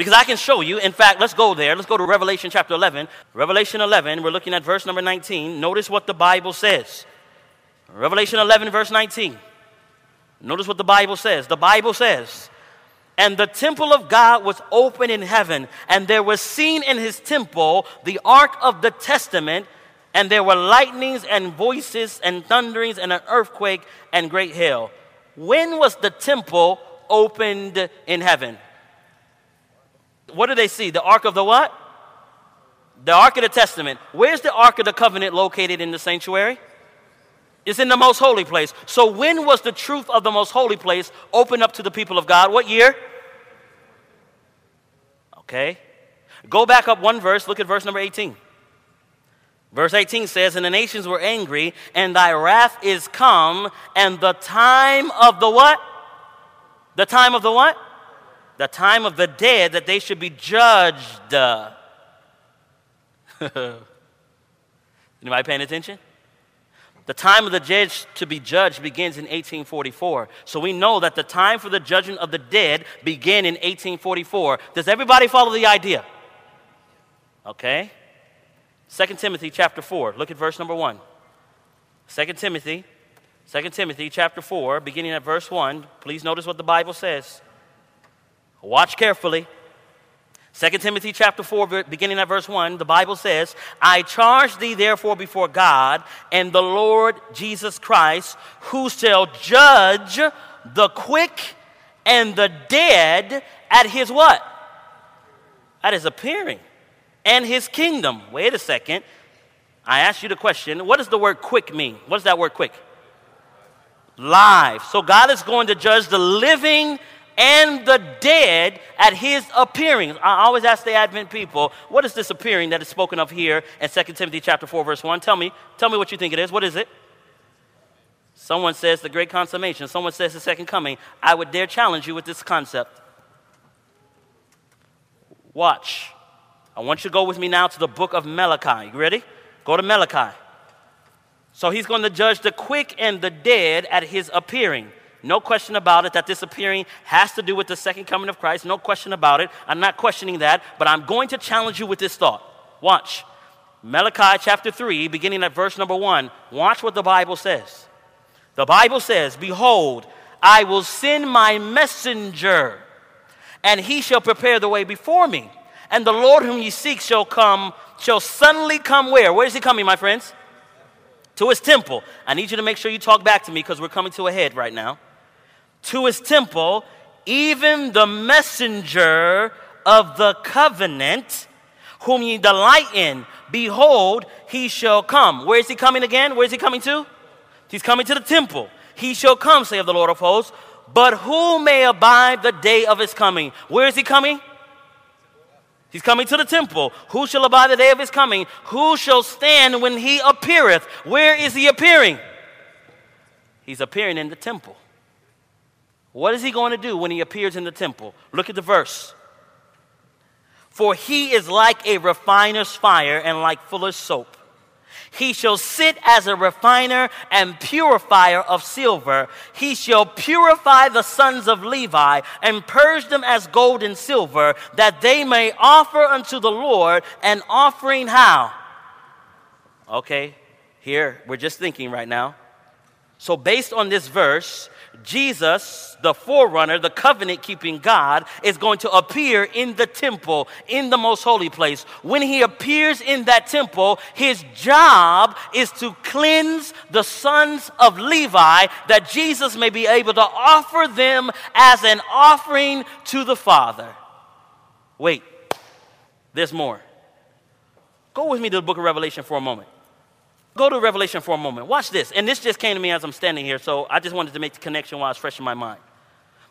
Speaker 1: Because I can show you. In fact, let's go there. Let's go to Revelation chapter 11. Revelation 11, we're looking at verse number 19. Notice what the Bible says. Revelation 11, verse 19. Notice what the Bible says. The Bible says, And the temple of God was open in heaven, and there was seen in his temple the ark of the testament, and there were lightnings and voices and thunderings and an earthquake and great hail. When was the temple opened in heaven? what do they see? The Ark of the what? The Ark of the Testament. Where's the Ark of the Covenant located in the sanctuary? It's in the most holy place. So when was the truth of the most holy place opened up to the people of God? What year? Okay. Go back up one verse. Look at verse number 18. Verse 18 says, And the nations were angry, and thy wrath is come, and the time of the what? The time of the what? the time of the dead that they should be judged. Anybody paying attention? The time of the judge to be judged begins in 1844. So we know that the time for the judgment of the dead began in 1844. Does everybody follow the idea? Okay. 2 Timothy chapter 4. Look at verse number 1. 2 Timothy 2 Timothy chapter 4 beginning at verse 1. Please notice what the Bible says. Watch carefully. 2 Timothy chapter 4, beginning at verse 1, the Bible says, I charge thee therefore before God and the Lord Jesus Christ, who shall judge the quick and the dead at his what? At his appearing and his kingdom. Wait a second. I asked you the question what does the word quick mean? What does that word quick? Live. So God is going to judge the living and the dead at his appearing. I always ask the Advent people, what is this appearing that is spoken of here in 2 Timothy chapter 4, verse 1? Tell me, tell me what you think it is. What is it? Someone says the great consummation. Someone says the second coming. I would dare challenge you with this concept. Watch. I want you to go with me now to the book of Malachi. You ready? Go to Malachi. So he's going to judge the quick and the dead at his appearing. No question about it that this appearing has to do with the second coming of Christ. No question about it. I'm not questioning that, but I'm going to challenge you with this thought. Watch. Malachi chapter 3, beginning at verse number 1. Watch what the Bible says. The Bible says, Behold, I will send my messenger, and he shall prepare the way before me. And the Lord whom ye seek shall come, shall suddenly come where? Where is he coming, my friends? To his temple. I need you to make sure you talk back to me because we're coming to a head right now to his temple, even the messenger of the covenant, whom ye delight in. Behold, he shall come. Where is he coming again? Where is he coming to? He's coming to the temple. He shall come, saith the Lord of hosts. But who may abide the day of his coming? Where is he coming? He's coming to the temple. Who shall abide the day of his coming? Who shall stand when he appeareth? Where is he appearing? He's appearing in the temple. What is he going to do when he appears in the temple? Look at the verse. For he is like a refiner's fire and like fuller's soap. He shall sit as a refiner and purifier of silver. He shall purify the sons of Levi and purge them as gold and silver, that they may offer unto the Lord an offering. How? Okay, here, we're just thinking right now. So, based on this verse, Jesus, the forerunner, the covenant keeping God, is going to appear in the temple, in the most holy place. When he appears in that temple, his job is to cleanse the sons of Levi that Jesus may be able to offer them as an offering to the Father. Wait, there's more. Go with me to the book of Revelation for a moment. Go to Revelation for a moment. Watch this. And this just came to me as I'm standing here, so I just wanted to make the connection while it's fresh in my mind.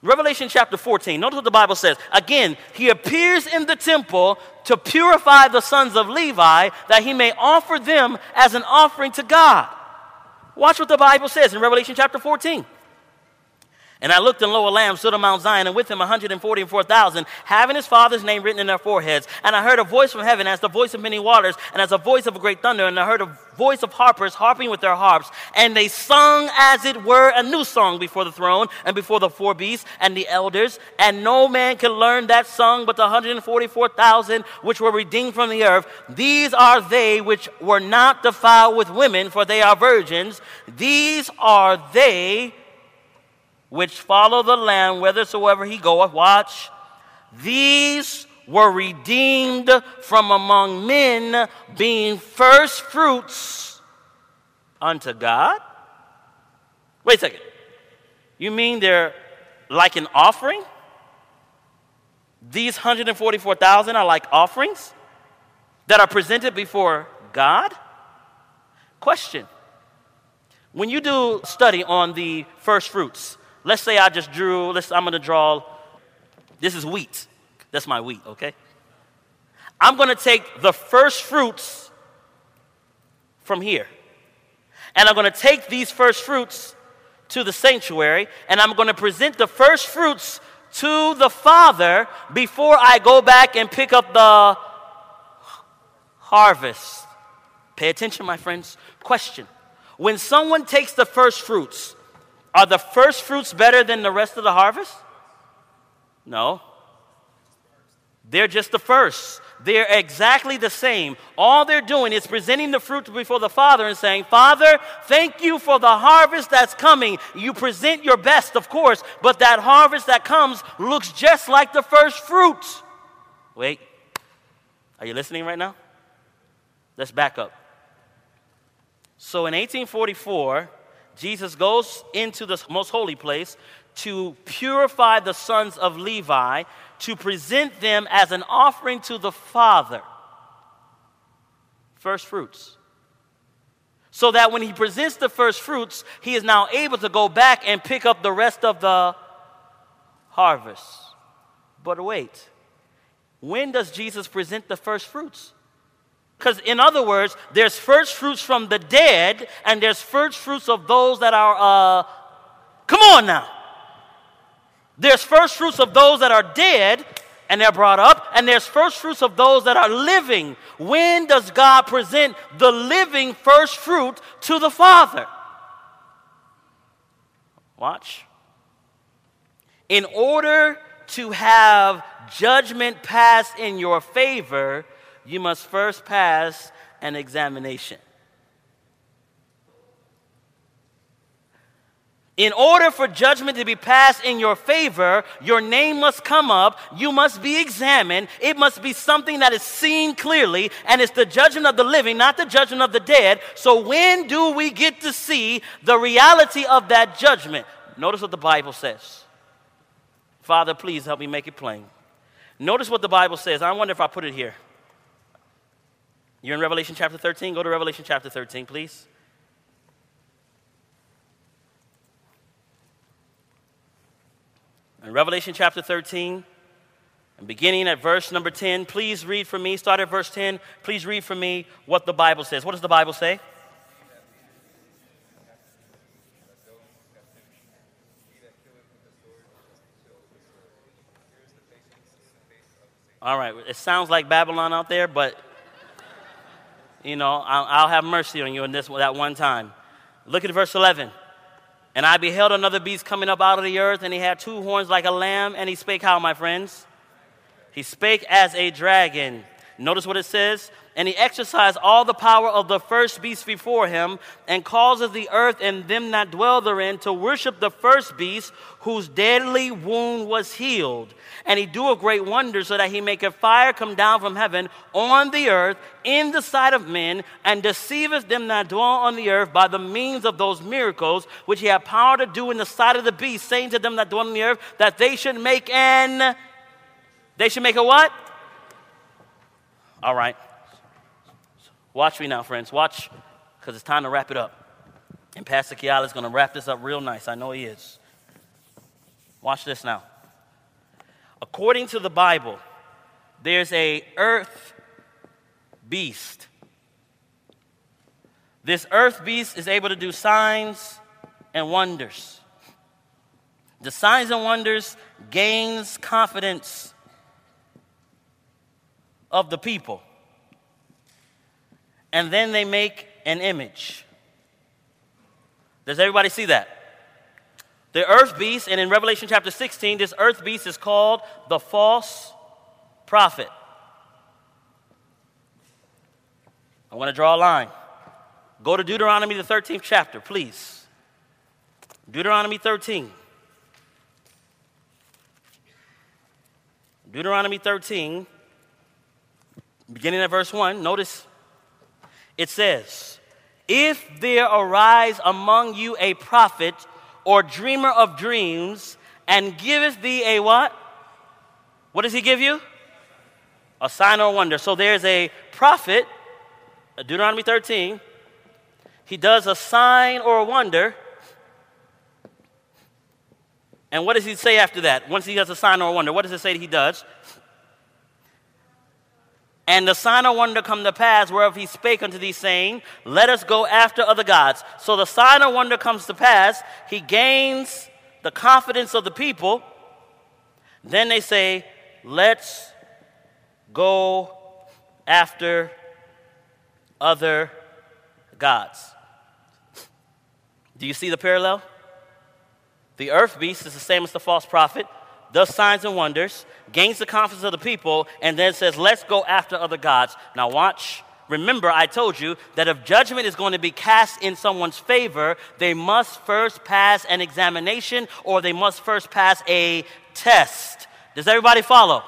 Speaker 1: Revelation chapter 14, notice what the Bible says. Again, he appears in the temple to purify the sons of Levi that he may offer them as an offering to God. Watch what the Bible says in Revelation chapter 14. And I looked, and lo, a lamb stood on Mount Zion, and with him 144,000, having his father's name written in their foreheads. And I heard a voice from heaven, as the voice of many waters, and as the voice of a great thunder. And I heard a voice of harpers harping with their harps. And they sung, as it were, a new song before the throne, and before the four beasts, and the elders. And no man could learn that song but the 144,000 which were redeemed from the earth. These are they which were not defiled with women, for they are virgins. These are they which follow the Lamb whithersoever he goeth. Watch. These were redeemed from among men, being first fruits unto God. Wait a second. You mean they're like an offering? These 144,000 are like offerings that are presented before God? Question. When you do study on the first fruits, Let's say I just drew, let's, I'm going to draw, this is wheat. That's my wheat, okay? I'm going to take the first fruits from here. And I'm going to take these first fruits to the sanctuary, and I'm going to present the first fruits to the Father before I go back and pick up the harvest. Pay attention, my friends. Question When someone takes the first fruits, are the first fruits better than the rest of the harvest? No. They're just the first. They're exactly the same. All they're doing is presenting the fruit before the Father and saying, Father, thank you for the harvest that's coming. You present your best, of course, but that harvest that comes looks just like the first fruit. Wait, are you listening right now? Let's back up. So in 1844, Jesus goes into the most holy place to purify the sons of Levi, to present them as an offering to the Father. First fruits. So that when he presents the first fruits, he is now able to go back and pick up the rest of the harvest. But wait, when does Jesus present the first fruits? Because, in other words, there's first fruits from the dead, and there's first fruits of those that are, uh, come on now. There's first fruits of those that are dead, and they're brought up, and there's first fruits of those that are living. When does God present the living first fruit to the Father? Watch. In order to have judgment passed in your favor, you must first pass an examination. In order for judgment to be passed in your favor, your name must come up, you must be examined, it must be something that is seen clearly, and it's the judgment of the living, not the judgment of the dead. So, when do we get to see the reality of that judgment? Notice what the Bible says. Father, please help me make it plain. Notice what the Bible says. I wonder if I put it here. You're in Revelation chapter 13? Go to Revelation chapter 13, please. In Revelation chapter 13, and beginning at verse number 10, please read for me. Start at verse 10. Please read for me what the Bible says. What does the Bible say? All right, it sounds like Babylon out there, but you know, I'll, I'll have mercy on you in this that one time. Look at verse 11. And I beheld another beast coming up out of the earth, and he had two horns like a lamb, and he spake how, my friends? He spake as a dragon. Notice what it says and he exercised all the power of the first beast before him, and causes the earth and them that dwell therein to worship the first beast, whose deadly wound was healed. And he doeth great wonders, so that he maketh fire come down from heaven on the earth in the sight of men, and deceiveth them that dwell on the earth by the means of those miracles which he had power to do in the sight of the beast, saying to them that dwell on the earth that they should make an they should make a what? All right. Watch me now, friends. Watch, because it's time to wrap it up. And Pastor Kiala is going to wrap this up real nice. I know he is. Watch this now. According to the Bible, there's a earth beast. This earth beast is able to do signs and wonders. The signs and wonders gains confidence of the people and then they make an image. Does everybody see that? The earth beast, and in Revelation chapter 16, this earth beast is called the false prophet. I want to draw a line. Go to Deuteronomy, the 13th chapter, please. Deuteronomy 13. Deuteronomy 13, beginning at verse 1. Notice it says, If there arise among you a prophet or dreamer of dreams, and giveth thee a what? What does he give you? A sign or a wonder. So there's a prophet, Deuteronomy 13. He does a sign or a wonder. And what does he say after that? Once he does a sign or a wonder, what does it say that he does? And the sign of wonder come to pass whereof he spake unto thee, saying, Let us go after other gods. So the sign of wonder comes to pass. He gains the confidence of the people. Then they say, Let's go after other gods. Do you see the parallel? The earth beast is the same as the false prophet does signs and wonders, gains the confidence of the people, and then says, Let's go after other gods. Now, watch. Remember, I told you that if judgment is going to be cast in someone's favor, they must first pass an examination or they must first pass a test. Does everybody follow?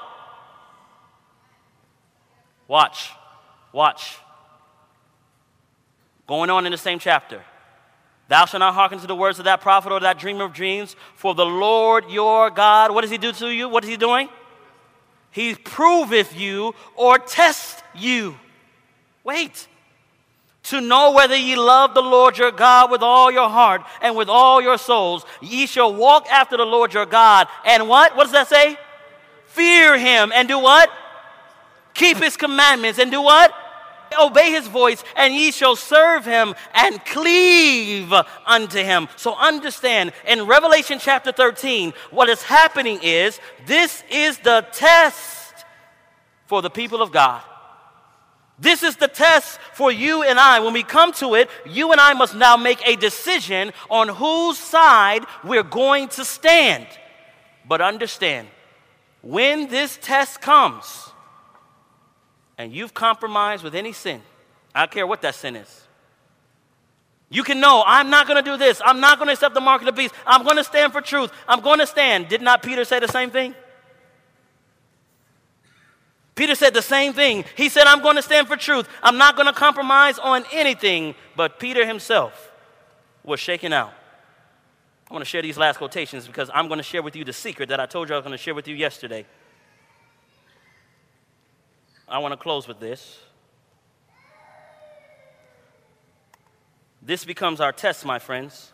Speaker 1: Watch. Watch. Going on in the same chapter. Thou shalt not hearken to the words of that prophet or that dreamer of dreams, for the Lord your God, what does he do to you? What is he doing? He proveth you or tests you. Wait. To know whether ye love the Lord your God with all your heart and with all your souls, ye shall walk after the Lord your God. And what? What does that say? Fear him and do what? Keep his commandments and do what? obey his voice, and ye shall serve him and cleave unto him. So understand in Revelation chapter 13, what is happening is this is the test for the people of God. This is the test for you and I. When we come to it, you and I must now make a decision on whose side we're going to stand. But understand, when this test comes, and you've compromised with any sin, I don't care what that sin is. You can know, I'm not going to do this. I'm not going to accept the mark of the beast. I'm going to stand for truth. I'm going to stand. Did not Peter say the same thing? Peter said the same thing. He said, I'm going to stand for truth. I'm not going to compromise on anything. But Peter himself was shaken out. I want to share these last quotations because I'm going to share with you the secret that I told you I was going to share with you yesterday. I want to close with this. This becomes our test, my friends.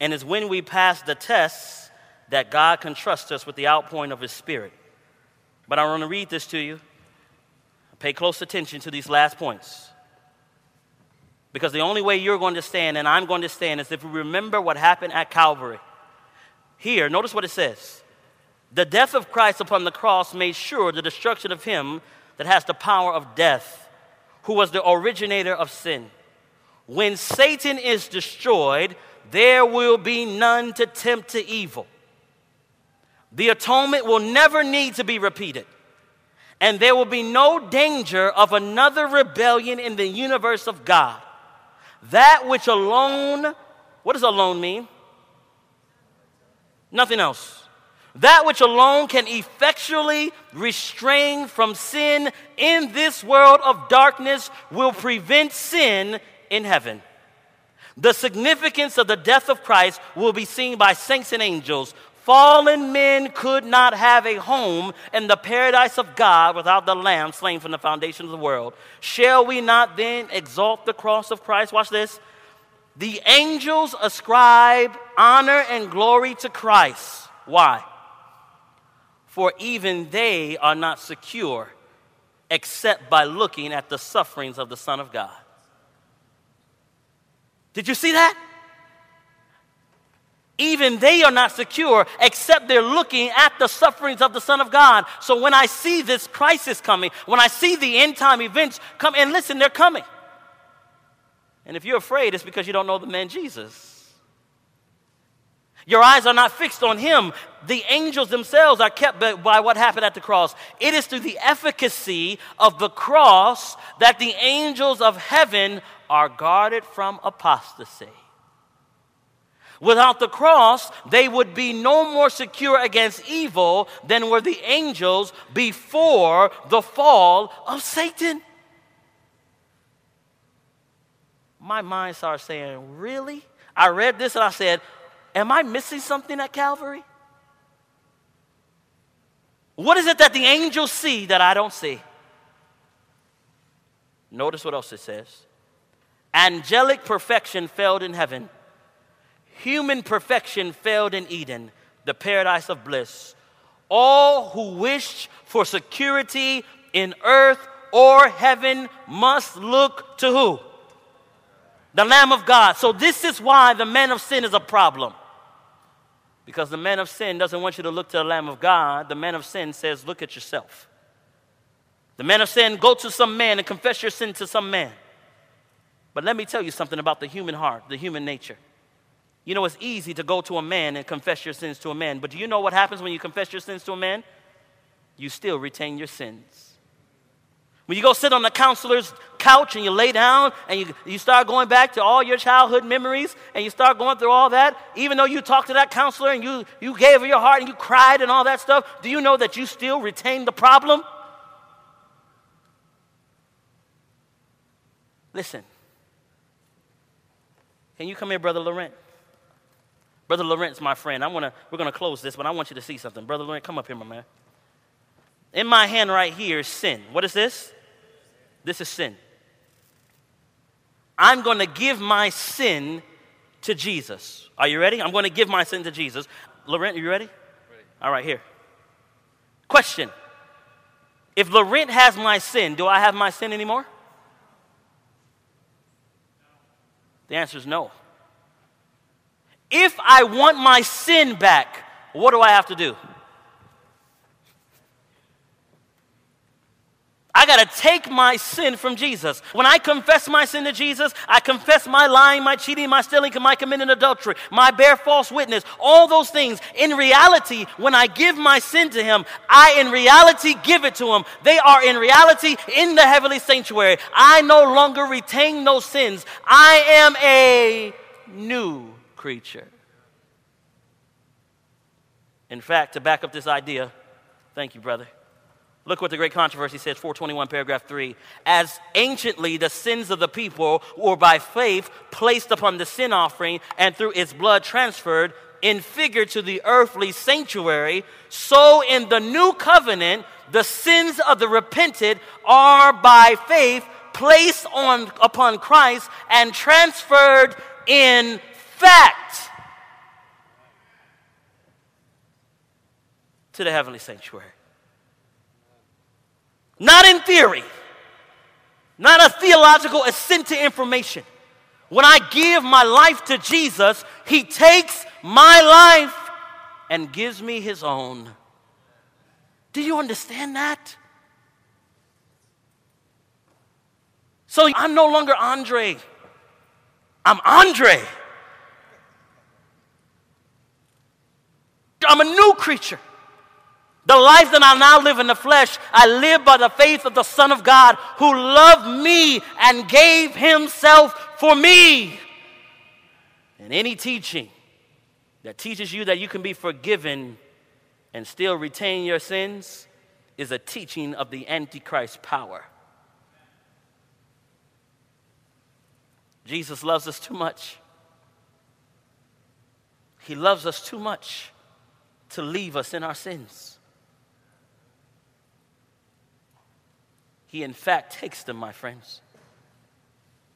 Speaker 1: And it's when we pass the tests that God can trust us with the outpouring of His Spirit. But I want to read this to you. Pay close attention to these last points. Because the only way you're going to stand and I'm going to stand is if we remember what happened at Calvary. Here, notice what it says the death of Christ upon the cross made sure the destruction of him that has the power of death, who was the originator of sin. When Satan is destroyed, there will be none to tempt to evil. The atonement will never need to be repeated, and there will be no danger of another rebellion in the universe of God. That which alone, what does alone mean? Nothing else that which alone can effectually restrain from sin in this world of darkness will prevent sin in heaven. The significance of the death of Christ will be seen by saints and angels. Fallen men could not have a home in the paradise of God without the Lamb slain from the foundation of the world. Shall we not then exalt the cross of Christ? Watch this. The angels ascribe honor and glory to Christ. Why? for even they are not secure except by looking at the sufferings of the Son of God. Did you see that? Even they are not secure except they're looking at the sufferings of the Son of God. So when I see this crisis coming, when I see the end time events come, and listen, they're coming. And if you're afraid, it's because you don't know the man Jesus. Your eyes are not fixed on him. The angels themselves are kept by what happened at the cross. It is through the efficacy of the cross that the angels of heaven are guarded from apostasy. Without the cross, they would be no more secure against evil than were the angels before the fall of Satan. My mind started saying, Really? I read this and I said, Am I missing something at Calvary? What is it that the angels see that I don't see? Notice what else it says. Angelic perfection failed in heaven. Human perfection failed in Eden, the paradise of bliss. All who wish for security in earth or heaven must look to who? The Lamb of God. So, this is why the man of sin is a problem. Because the man of sin doesn't want you to look to the Lamb of God. The man of sin says, Look at yourself. The man of sin, go to some man and confess your sin to some man. But let me tell you something about the human heart, the human nature. You know, it's easy to go to a man and confess your sins to a man, but do you know what happens when you confess your sins to a man? You still retain your sins. When you go sit on the counselor's couch and you lay down and you, you start going back to all your childhood memories and you start going through all that, even though you talked to that counselor and you, you gave her your heart and you cried and all that stuff, do you know that you still retain the problem? Listen. Can you come here, Brother Laurent? Brother Laurent's my friend. I wanna, we're going to close this, but I want you to see something. Brother Laurent, come up here, my man. In my hand right here is sin. What is this? This is sin. I'm going to give my sin to Jesus. Are you ready? I'm going to give my sin to Jesus. Laurent, are you ready? ready? All right, here. Question If Laurent has my sin, do I have my sin anymore? The answer is no. If I want my sin back, what do I have to do? I got to take my sin from Jesus. When I confess my sin to Jesus, I confess my lying, my cheating, my stealing, my committing adultery, my bear false witness, all those things. In reality, when I give my sin to Him, I in reality give it to Him. They are in reality in the heavenly sanctuary. I no longer retain those sins. I am a new creature. In fact, to back up this idea, thank you, brother. Look what the great controversy says, 421, paragraph 3. As anciently the sins of the people were by faith placed upon the sin offering and through its blood transferred in figure to the earthly sanctuary, so in the new covenant, the sins of the repented are by faith placed on, upon Christ and transferred in fact to the heavenly sanctuary. Not in theory, not a theological assent to information. When I give my life to Jesus, He takes my life and gives me His own. Do you understand that? So I'm no longer Andre. I'm Andre. I'm a new creature. The life that I now live in the flesh, I live by the faith of the Son of God who loved me and gave himself for me. And any teaching that teaches you that you can be forgiven and still retain your sins is a teaching of the Antichrist power. Jesus loves us too much. He loves us too much to leave us in our sins. He, in fact, takes them, my friends.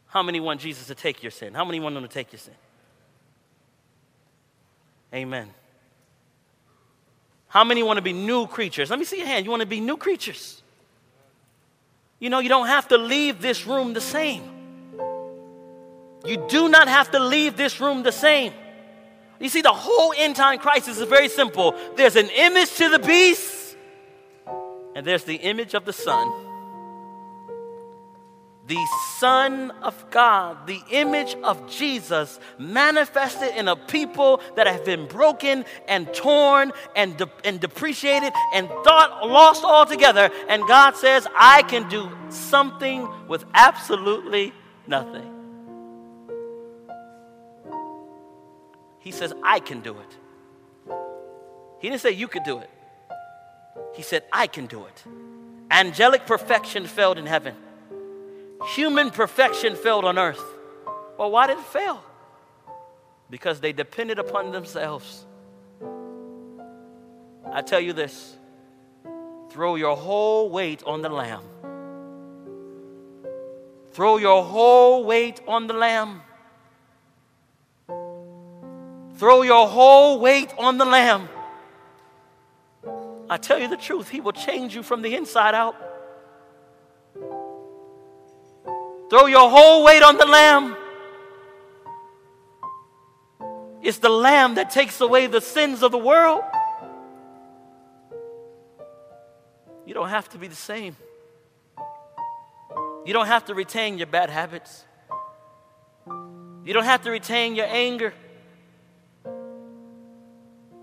Speaker 1: How many want Jesus to take your sin? How many want Him to take your sin? Amen. How many want to be new creatures? Let me see your hand. You want to be new creatures. You know, you don't have to leave this room the same. You do not have to leave this room the same. You see, the whole end time crisis is very simple there's an image to the beast, and there's the image of the Son the Son of God, the image of Jesus, manifested in a people that have been broken and torn and, de- and depreciated and thought lost altogether. And God says, I can do something with absolutely nothing. He says, I can do it. He didn't say you could do it. He said, I can do it. Angelic perfection failed in heaven. Human perfection failed on earth. Well, why did it fail? Because they depended upon themselves. I tell you this throw your whole weight on the Lamb. Throw your whole weight on the Lamb. Throw your whole weight on the Lamb. I tell you the truth, He will change you from the inside out. Throw your whole weight on the Lamb. It's the Lamb that takes away the sins of the world. You don't have to be the same. You don't have to retain your bad habits. You don't have to retain your anger.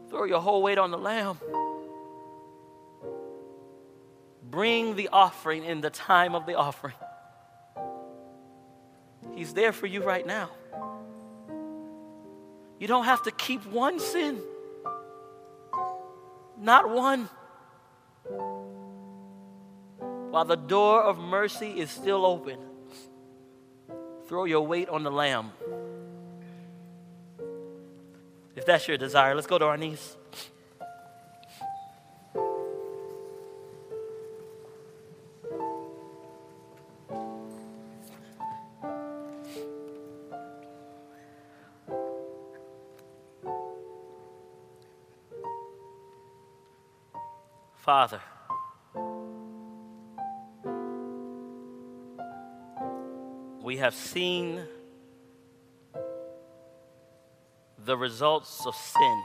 Speaker 1: Throw your whole weight on the Lamb. Bring the offering in the time of the offering. He's there for you right now. You don't have to keep one sin. Not one. While the door of mercy is still open, throw your weight on the Lamb. If that's your desire, let's go to our knees. Father, we have seen the results of sin.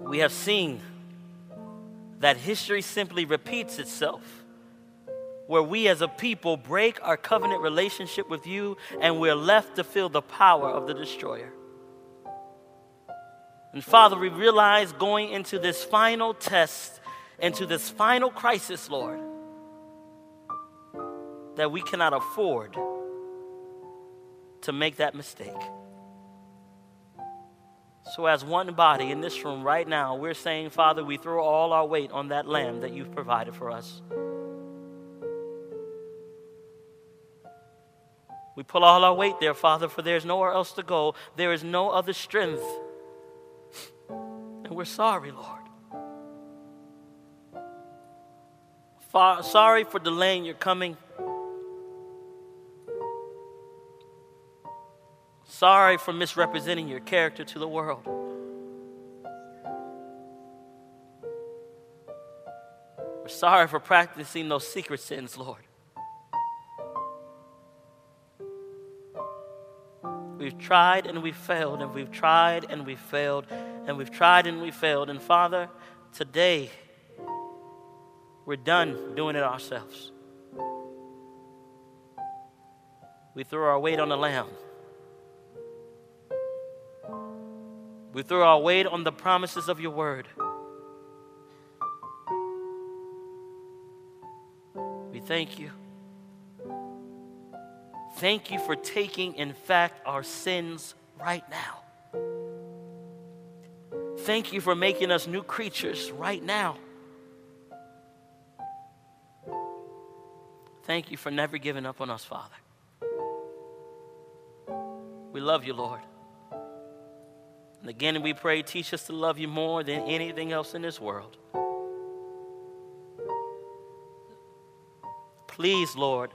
Speaker 1: We have seen that history simply repeats itself, where we as a people break our covenant relationship with you and we're left to feel the power of the destroyer. And Father, we realize going into this final test, into this final crisis, Lord, that we cannot afford to make that mistake. So, as one body in this room right now, we're saying, Father, we throw all our weight on that lamb that you've provided for us. We pull all our weight there, Father, for there's nowhere else to go. There is no other strength and we're sorry, Lord. Far, sorry for delaying your coming. Sorry for misrepresenting your character to the world. We're sorry for practicing those secret sins, Lord. We've tried and we've failed, and we've tried and we've failed and we've tried and we failed. And Father, today we're done doing it ourselves. We throw our weight on the Lamb. We throw our weight on the promises of your word. We thank you. Thank you for taking, in fact, our sins right now. Thank you for making us new creatures right now. Thank you for never giving up on us, Father. We love you, Lord. And again, we pray, teach us to love you more than anything else in this world. Please, Lord,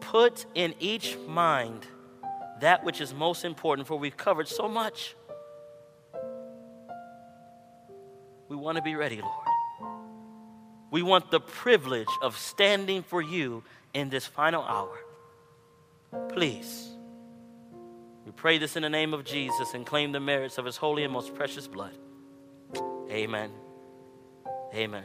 Speaker 1: put in each mind that which is most important, for we've covered so much. We want to be ready, Lord. We want the privilege of standing for you in this final hour. Please. We pray this in the name of Jesus and claim the merits of his holy and most precious blood. Amen. Amen.